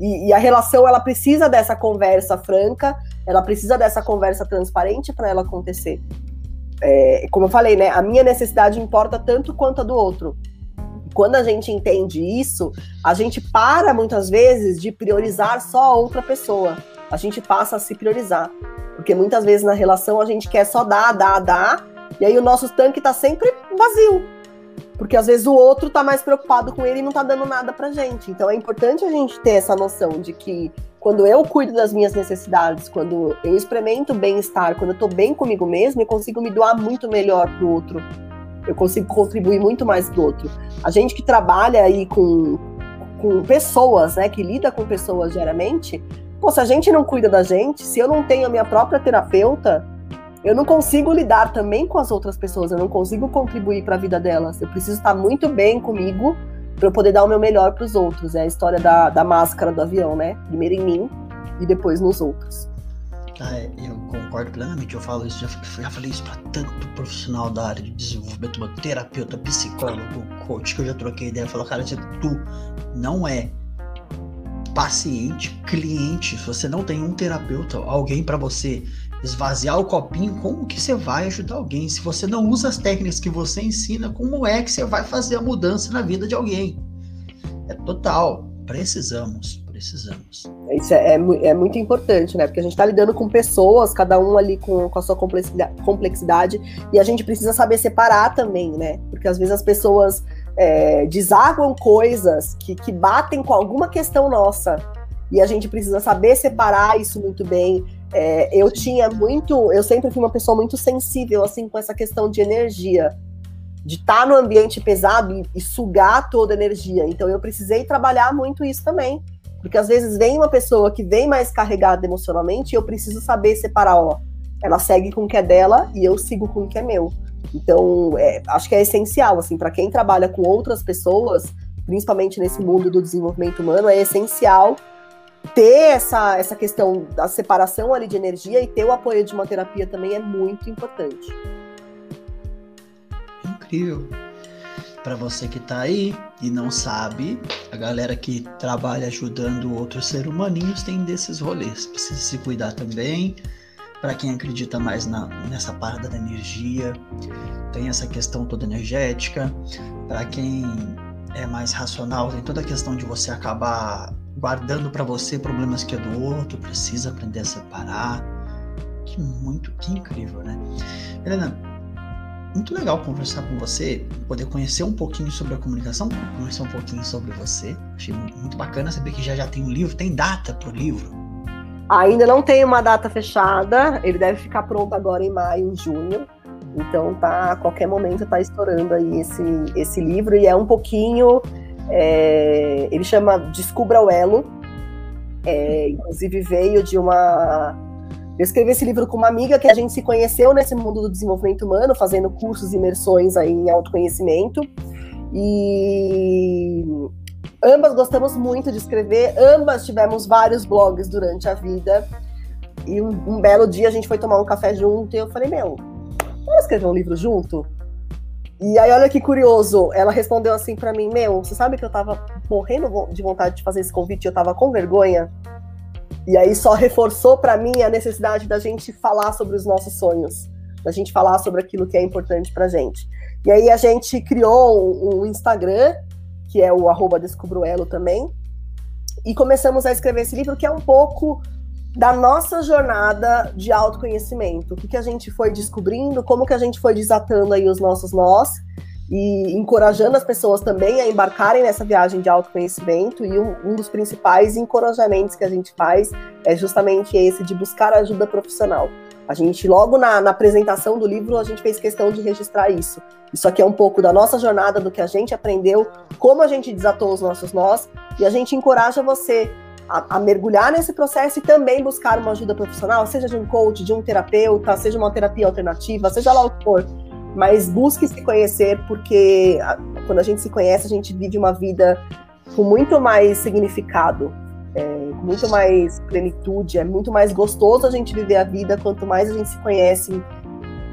E, e a relação, ela precisa dessa conversa franca, ela precisa dessa conversa transparente para ela acontecer. É, como eu falei, né? A minha necessidade importa tanto quanto a do outro quando a gente entende isso, a gente para muitas vezes de priorizar só a outra pessoa. A gente passa a se priorizar. Porque muitas vezes na relação a gente quer só dar, dar, dar, e aí o nosso tanque tá sempre vazio. Porque às vezes o outro tá mais preocupado com ele e não tá dando nada pra gente. Então é importante a gente ter essa noção de que quando eu cuido das minhas necessidades, quando eu experimento bem-estar, quando eu tô bem comigo mesmo, eu consigo me doar muito melhor pro outro eu consigo contribuir muito mais do outro. A gente que trabalha aí com, com pessoas, né, que lida com pessoas diariamente, pô, se a gente não cuida da gente, se eu não tenho a minha própria terapeuta, eu não consigo lidar também com as outras pessoas, eu não consigo contribuir para a vida delas. Eu preciso estar muito bem comigo para eu poder dar o meu melhor para os outros. É a história da, da máscara do avião, né? Primeiro em mim e depois nos outros. Ah, eu concordo plenamente. Eu falo isso, já, já falei isso para tanto profissional da área de desenvolvimento, terapeuta, psicólogo, coach, que eu já troquei ideia. Falou, cara, tu não é paciente, cliente. Se você não tem um terapeuta, alguém para você esvaziar o copinho, como que você vai ajudar alguém? Se você não usa as técnicas que você ensina, como é que você vai fazer a mudança na vida de alguém? É total. Precisamos precisamos. Isso é, é, é muito importante, né? Porque a gente está lidando com pessoas, cada um ali com, com a sua complexidade, complexidade, e a gente precisa saber separar também, né? Porque às vezes as pessoas é, desaguam coisas que, que batem com alguma questão nossa. E a gente precisa saber separar isso muito bem. É, eu tinha muito, eu sempre fui uma pessoa muito sensível assim com essa questão de energia, de estar tá no ambiente pesado e, e, sugar toda a energia. Então eu precisei trabalhar muito isso também. Porque às vezes vem uma pessoa que vem mais carregada emocionalmente e eu preciso saber separar, ó, ela segue com o que é dela e eu sigo com o que é meu. Então, é, acho que é essencial, assim, para quem trabalha com outras pessoas, principalmente nesse mundo do desenvolvimento humano, é essencial ter essa, essa questão da separação ali de energia e ter o apoio de uma terapia também é muito importante. Incrível para você que está aí e não sabe, a galera que trabalha ajudando outros seres humaninhos tem desses rolês. Precisa se cuidar também. Para quem acredita mais na, nessa parada da energia, tem essa questão toda energética. Para quem é mais racional, tem toda a questão de você acabar guardando para você problemas que é do outro, precisa aprender a separar Que muito, que incrível, né? Helena, muito legal conversar com você, poder conhecer um pouquinho sobre a comunicação, conhecer um pouquinho sobre você. Achei muito bacana saber que já já tem um livro, tem data para o livro. Ainda não tem uma data fechada, ele deve ficar pronto agora em maio, em junho. Então tá, a qualquer momento tá estourando aí esse, esse livro e é um pouquinho, é, ele chama Descubra o Elo, é, inclusive veio de uma eu escrevi esse livro com uma amiga que a gente se conheceu nesse mundo do desenvolvimento humano, fazendo cursos e imersões aí em autoconhecimento. E ambas gostamos muito de escrever, ambas tivemos vários blogs durante a vida. E um, um belo dia a gente foi tomar um café junto e eu falei: Meu, vamos escrever um livro junto? E aí, olha que curioso, ela respondeu assim para mim: Meu, você sabe que eu tava morrendo de vontade de fazer esse convite, eu tava com vergonha. E aí só reforçou para mim a necessidade da gente falar sobre os nossos sonhos, da gente falar sobre aquilo que é importante para gente. E aí a gente criou um, Instagram, que é o arroba Descubroelo também, e começamos a escrever esse livro, que é um pouco da nossa jornada de autoconhecimento. O que, que a gente foi descobrindo, como que a gente foi desatando aí os nossos nós, e encorajando as pessoas também a embarcarem nessa viagem de autoconhecimento. E um, um, dos principais encorajamentos que a gente faz é justamente esse de buscar ajuda profissional. A gente, logo na, na apresentação do livro, a gente fez questão de registrar isso. Isso aqui é um pouco da nossa jornada, do que a gente aprendeu, como a gente desatou os nossos nós, e a gente encoraja você a, a, mergulhar nesse processo e também buscar uma ajuda profissional, seja de um coach, de um terapeuta, seja uma terapia alternativa, seja lá o que for mas busque se conhecer, porque quando a gente se conhece, a gente vive uma vida com muito mais significado, é, muito mais plenitude, é muito mais gostoso a gente viver a vida quanto mais a gente se conhece.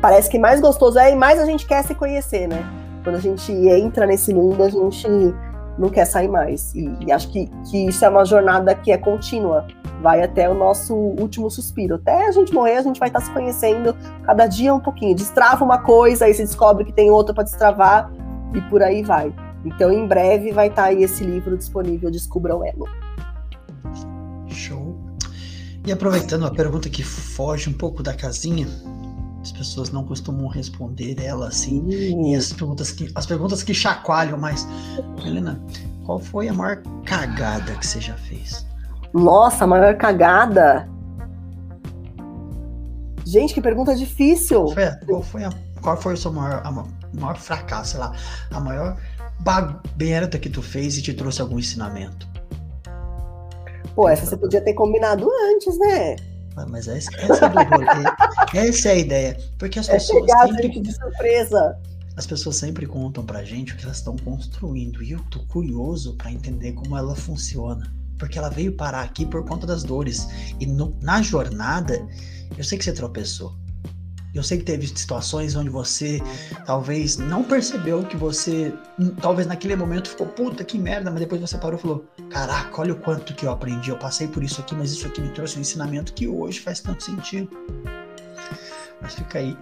Parece que mais gostoso é e mais a gente quer se conhecer, né? Quando a gente entra nesse mundo, a gente não quer sair mais. E, e acho que, que isso é uma jornada que é contínua vai até o nosso último suspiro. Até a gente morrer, a gente vai estar se conhecendo cada dia um pouquinho. Destrava uma coisa, aí você descobre que tem outra para destravar e por aí vai. Então, em breve vai estar aí esse livro disponível, Descubra o Elo. E aproveitando a pergunta que foge um pouco da casinha, as pessoas não costumam responder ela assim, uhum. e as perguntas que as perguntas que chacoalham mais. Helena, qual foi a maior cagada que você já fez? Nossa, a maior cagada. Gente, que pergunta difícil. Foi qual, foi a, qual foi o seu maior, a, maior fracasso, sei lá, a maior bagunça que tu fez e te trouxe algum ensinamento? Pô, essa você podia ter combinado antes, né? Ah, mas essa, essa é do rolê. essa é a ideia. Porque as é pessoas. Pegar sempre, de surpresa. As pessoas sempre contam pra gente o que elas estão construindo. E eu tô curioso para entender como ela funciona porque ela veio parar aqui por conta das dores. E no, na jornada, eu sei que você tropeçou. Eu sei que teve situações onde você talvez não percebeu que você, talvez naquele momento ficou, puta que merda, mas depois você parou e falou: caraca, olha o quanto que eu aprendi, eu passei por isso aqui, mas isso aqui me trouxe um ensinamento que hoje faz tanto sentido. Mas fica aí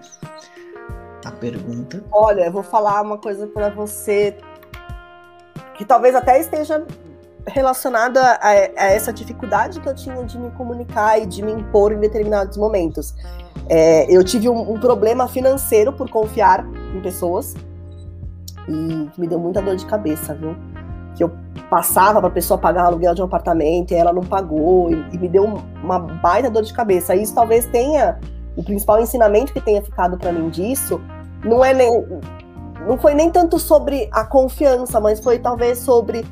a pergunta. Olha, eu vou falar uma coisa para você que talvez até esteja relacionada a, a, essa dificuldade que eu tinha de me comunicar e de me impor em determinados momentos. É, eu tive um, um, problema financeiro por confiar em pessoas e me deu muita dor de cabeça, viu? Que eu passava para a pessoa pagar o aluguel de um apartamento e ela não pagou e, e me deu uma baita dor de cabeça. Isso talvez tenha o principal ensinamento que tenha ficado para mim disso não é nem não foi nem tanto sobre a confiança, mas foi talvez sobre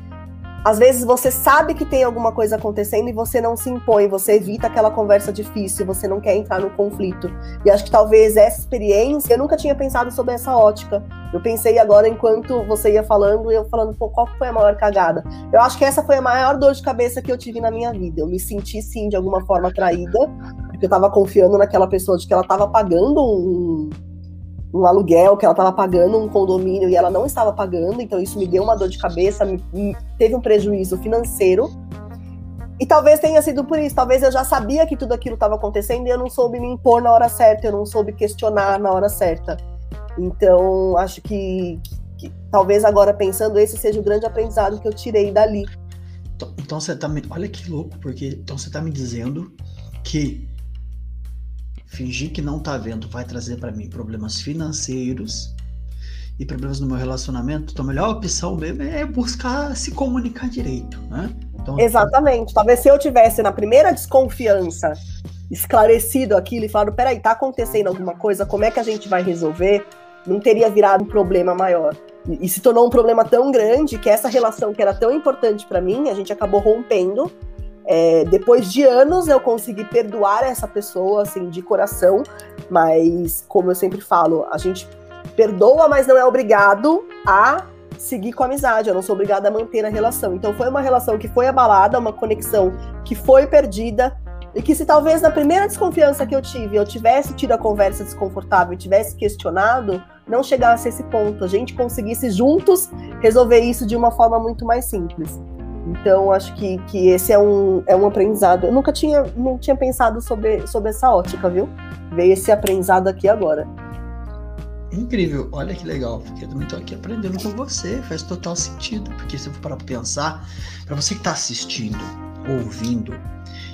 às vezes você sabe que tem alguma coisa acontecendo e você não se impõe, você evita aquela conversa difícil, você não quer entrar no conflito. E acho que talvez essa experiência, eu nunca tinha pensado sobre essa ótica. Eu pensei agora enquanto você ia falando, eu falando, pô, qual foi a maior cagada? Eu acho que essa foi a maior dor de cabeça que eu tive na minha vida. Eu me senti, sim, de alguma forma traída, porque eu tava confiando naquela pessoa de que ela tava pagando um um aluguel que ela estava pagando, um condomínio e ela não estava pagando, então isso me deu uma dor de cabeça, me, me, teve um prejuízo financeiro. E talvez tenha sido por isso, talvez eu já sabia que tudo aquilo estava acontecendo e eu não soube me impor na hora certa, eu não soube questionar na hora certa. Então, acho que, que, talvez agora pensando, esse seja o grande aprendizado que eu tirei dali. Então, então você tá me. Olha que louco, porque então você tá me dizendo que fingir que não tá vendo vai trazer para mim problemas financeiros e problemas no meu relacionamento, então a melhor opção mesmo é buscar se comunicar direito, né? Então, Exatamente. Talvez se eu tivesse na primeira desconfiança esclarecido aquilo e falado, peraí, tá acontecendo alguma coisa, como é que a gente vai resolver? Não teria virado um problema maior. E, e se tornou um problema tão grande que essa relação que era tão importante para mim, a gente acabou rompendo. É, depois de anos eu consegui perdoar essa pessoa, assim, de coração, mas como eu sempre falo, a gente perdoa, mas não é obrigado a seguir com a amizade, eu não sou obrigada a manter a relação. Então foi uma relação que foi abalada, uma conexão que foi perdida, e que se talvez na primeira desconfiança que eu tive, eu tivesse tido a conversa desconfortável e tivesse questionado, não chegasse a esse ponto, a gente conseguisse juntos resolver isso de uma forma muito mais simples. Então, acho que, que esse é um, é um aprendizado. Eu nunca tinha, não tinha pensado sobre, sobre essa ótica, viu? Veio esse aprendizado aqui agora. Incrível, olha que legal, porque eu também estou aqui aprendendo com você, faz total sentido, porque se eu for para pensar, para você que está assistindo, ouvindo,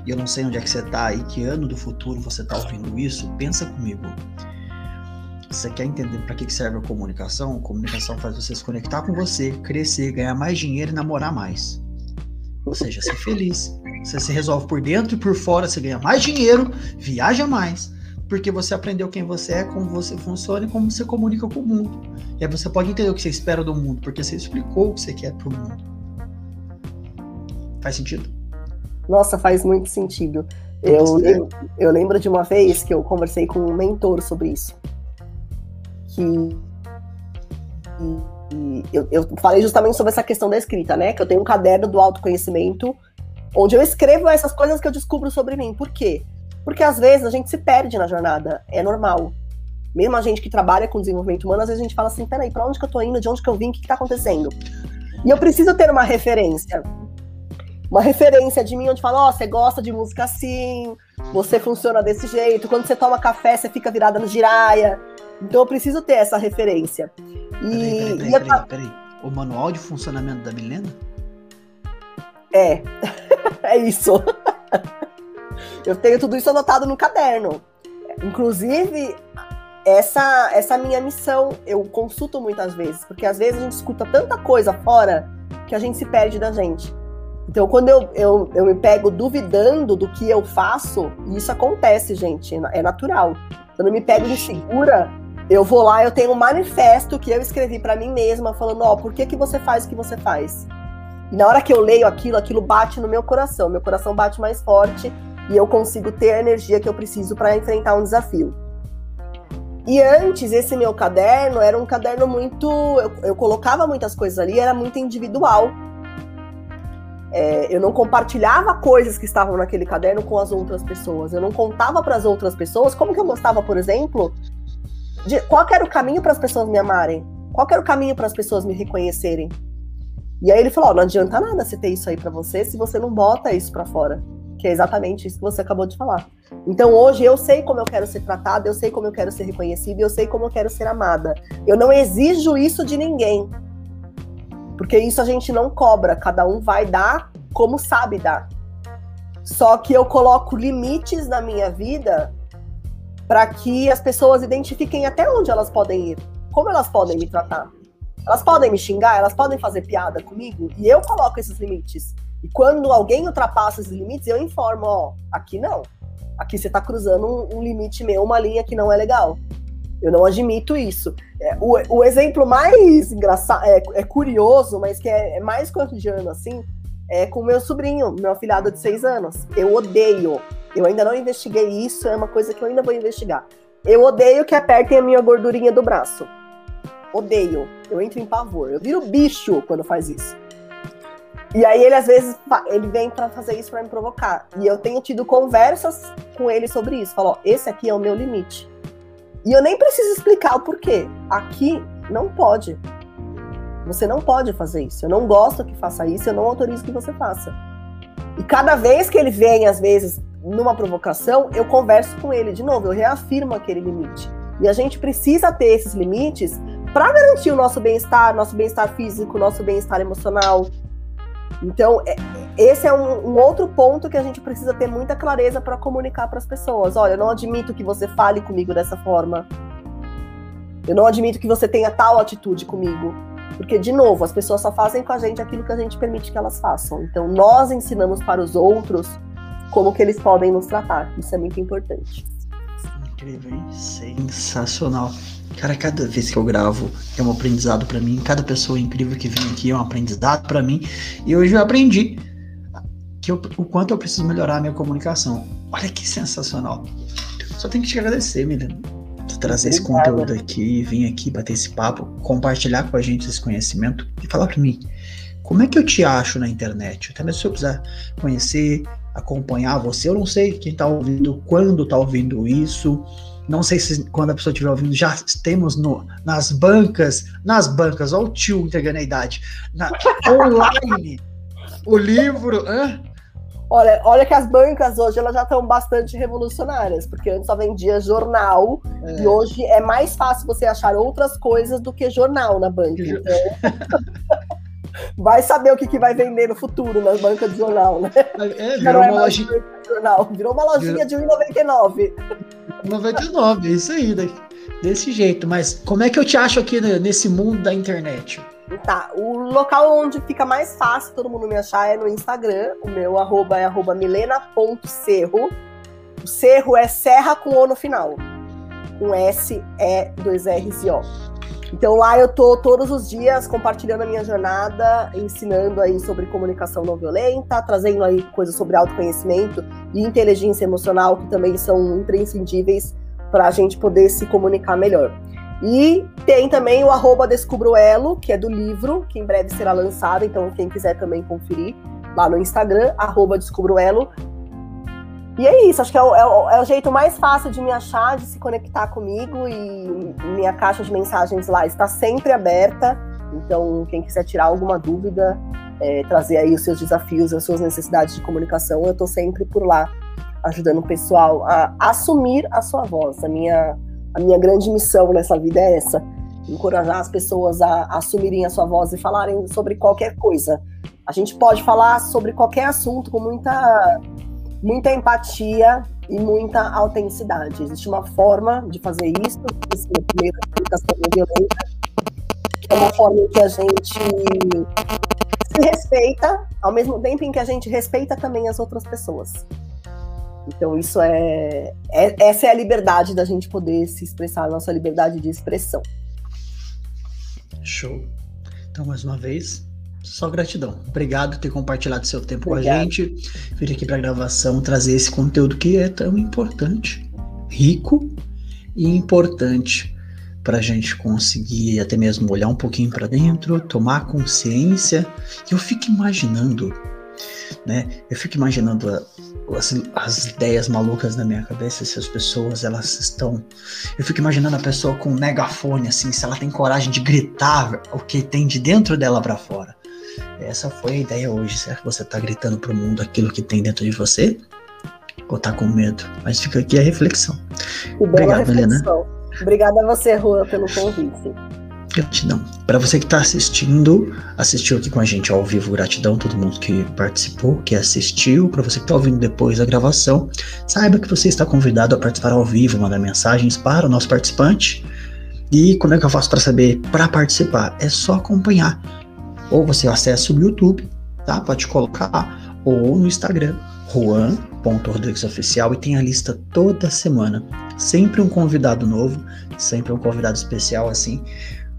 e eu não sei onde é que você está e que ano do futuro você está ouvindo isso, pensa comigo. Você quer entender para que serve a comunicação? A comunicação faz você se conectar com você, crescer, ganhar mais dinheiro e namorar mais. Ou seja, ser feliz. Você se resolve por dentro e por fora, você ganha mais dinheiro, viaja mais, porque você aprendeu quem você é, como você funciona e como você comunica com o mundo. E aí você pode entender o que você espera do mundo, porque você explicou o que você quer para o mundo. Faz sentido? Nossa, faz muito sentido. Eu, lembro, eu lembro de uma vez que eu conversei com um mentor sobre isso. Que. Eu, eu falei justamente sobre essa questão da escrita, né? Que eu tenho um caderno do autoconhecimento onde eu escrevo essas coisas que eu descubro sobre mim. Por quê? Porque às vezes a gente se perde na jornada, é normal. Mesmo a gente que trabalha com desenvolvimento humano, às vezes a gente fala assim: peraí, pra onde que eu tô indo? De onde que eu vim? O que, que tá acontecendo? E eu preciso ter uma referência uma referência de mim onde fala, ó, oh, você gosta de música assim, você funciona desse jeito, quando você toma café, você fica virada no giraia. Então eu preciso ter essa referência. E, peraí, peraí, peraí, peraí, peraí. O manual de funcionamento da Milena? É, <laughs> é isso. <laughs> eu tenho tudo isso anotado no caderno. Inclusive, essa, essa minha missão eu consulto muitas vezes, porque às vezes a gente escuta tanta coisa fora que a gente se perde da gente. Então, quando eu, eu, eu me pego duvidando do que eu faço, isso acontece, gente, é natural. Quando eu me pego insegura, eu vou lá, eu tenho um manifesto que eu escrevi para mim mesma, falando, ó, oh, por que, que você faz o que você faz? E na hora que eu leio aquilo, aquilo bate no meu coração, meu coração bate mais forte e eu consigo ter a energia que eu preciso para enfrentar um desafio. E antes, esse meu caderno era um caderno muito. Eu, eu colocava muitas coisas ali, era muito individual é, eu não compartilhava coisas que estavam naquele caderno com as outras pessoas. Eu não contava para as outras pessoas como que eu gostava, por exemplo, de qual era o caminho para as pessoas me amarem, qual era o caminho para as pessoas me reconhecerem. E aí ele falou: oh, não adianta nada você ter isso aí para você se você não bota isso para fora, que é exatamente isso que você acabou de falar. Então hoje eu sei como eu quero ser tratada, eu sei como eu quero ser reconhecida, eu sei como eu quero ser amada. Eu não exijo isso de ninguém. Porque isso a gente não cobra, cada um vai dar como sabe dar. Só que eu coloco limites na minha vida para que as pessoas identifiquem até onde elas podem ir, como elas podem me tratar. Elas podem me xingar, elas podem fazer piada comigo, e eu coloco esses limites. E quando alguém ultrapassa esses limites, eu informo, ó, aqui não. Aqui você está cruzando um, um limite meu, uma linha que não é legal. Eu não admito isso. É, o, o, exemplo mais engraçado, é, é, curioso, mas que é, é mais cotidiano assim, é com meu sobrinho, meu afilhado de seis anos. Eu odeio. Eu ainda não investiguei isso, é uma coisa que eu ainda vou investigar. Eu odeio que apertem a minha gordurinha do braço. Odeio. Eu entro em pavor. Eu viro bicho quando faz isso. E aí ele às vezes ele vem para fazer isso para me provocar. E eu tenho tido conversas com ele sobre isso. Falo, ó, esse aqui é o meu limite. E eu nem preciso explicar o porquê. Aqui não pode. Você não pode fazer isso. Eu não gosto que faça isso, eu não autorizo que você faça. E cada vez que ele vem, às vezes, numa provocação, eu converso com ele de novo, eu reafirmo aquele limite. E a gente precisa ter esses limites para garantir o nosso bem-estar, nosso bem-estar físico, nosso bem-estar emocional. Então, é, esse é um, um, outro ponto que a gente precisa ter muita clareza para comunicar para as pessoas. Olha, eu não admito que você fale comigo dessa forma. Eu não admito que você tenha tal atitude comigo. Porque, de novo, as pessoas só fazem com a gente aquilo que a gente permite que elas façam. Então, nós ensinamos para os outros como que eles podem nos tratar. Isso é muito importante. Incrível, hein? Sensacional. Cara, cada vez que eu gravo é um aprendizado para mim. Cada pessoa incrível que vem aqui é um aprendizado para mim. E hoje eu aprendi que eu, o quanto eu preciso melhorar a minha comunicação. Olha que sensacional. Só tenho que te agradecer, Milena. Tu trazer esse conteúdo aqui, vir aqui bater esse papo, compartilhar com a gente esse conhecimento e falar para mim como é que eu te acho na internet. Até mesmo se eu precisar conhecer, acompanhar você, eu não sei quem tá ouvindo, quando tá ouvindo isso. Não sei se quando a pessoa estiver ouvindo, já temos no, nas bancas, nas bancas, olha o tio entregando a idade, na, online, o livro. Hã? Olha, olha que as bancas hoje elas já estão bastante revolucionárias, porque antes só vendia jornal é. e hoje é mais fácil você achar outras coisas do que jornal na banca. Então, <laughs> vai saber o que, que vai vender no futuro nas bancas de jornal, né? É, virou, é uma lojinha... jornal, virou uma lojinha virou... de R$1,99. 99, é isso aí, desse jeito. Mas como é que eu te acho aqui nesse mundo da internet? Tá, o local onde fica mais fácil todo mundo me achar é no Instagram. O meu arroba é arroba milena.cerro. O cerro é serra com O no final. Com S, E, dois R's e O. Então lá eu tô todos os dias compartilhando a minha jornada, ensinando aí sobre comunicação não violenta, trazendo aí coisas sobre autoconhecimento e inteligência emocional que também são imprescindíveis para a gente poder se comunicar melhor. E tem também o arroba Descubroelo, que é do livro, que em breve será lançado, então quem quiser também conferir lá no Instagram, arroba Descubroelo. E é isso, acho que é o, é, o, é o, jeito mais fácil de me achar, de se conectar comigo e minha caixa de mensagens lá está sempre aberta. Então, quem quiser tirar alguma dúvida, é, trazer aí os seus desafios, as suas necessidades de comunicação, eu estou sempre por lá, ajudando o pessoal a assumir a sua voz. A minha, a minha grande missão nessa vida é essa: encorajar as pessoas a, a assumirem a sua voz e falarem sobre qualquer coisa. A gente pode falar sobre qualquer assunto com muita muita empatia e muita autenticidade. Existe uma forma de fazer isso, comunicação violenta, que é uma forma em que a gente se respeita, ao mesmo tempo em que a gente respeita também as outras pessoas. Então isso é, é essa é a liberdade da gente poder se expressar, a nossa liberdade de expressão. Show. Então mais uma vez, só gratidão. Obrigado por ter compartilhado seu tempo Obrigado. com a gente, vir aqui para a gravação, trazer esse conteúdo que é tão importante, rico e importante para a gente conseguir até mesmo olhar um pouquinho para dentro, tomar consciência. Eu fico imaginando, né? Eu fico imaginando as, as, ideias malucas na minha cabeça, se as pessoas elas estão. Eu fico imaginando a pessoa com um megafone, assim, se ela tem coragem de gritar o que tem de dentro dela para fora. Essa foi a ideia hoje. Será que você está gritando para o mundo aquilo que tem dentro de você? Ou está com medo? Mas fica aqui a reflexão. Obrigado, Helena. Obrigada a você, Rua, pelo convite. Gratidão. Para você que está assistindo, assistiu aqui com a gente ao vivo, gratidão todo mundo que participou, que assistiu. Para você que está ouvindo depois da gravação, saiba que você está convidado a participar ao vivo, mandar mensagens para o nosso participante. E como é que eu faço para saber para participar? É só acompanhar ou você acessa o YouTube, tá? Pode colocar, ou no Instagram, juan.rodriguesoficial e tem a lista toda semana. Sempre um convidado novo, sempre um convidado especial assim,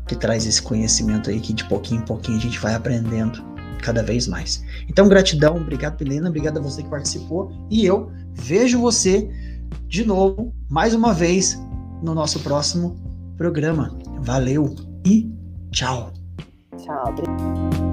que traz esse conhecimento aí que de pouquinho em pouquinho a gente vai aprendendo cada vez mais. Então, gratidão, obrigado, Helena, obrigado a você que participou e eu vejo você de novo, mais uma vez, no nosso próximo programa. Valeu e tchau! Tchau.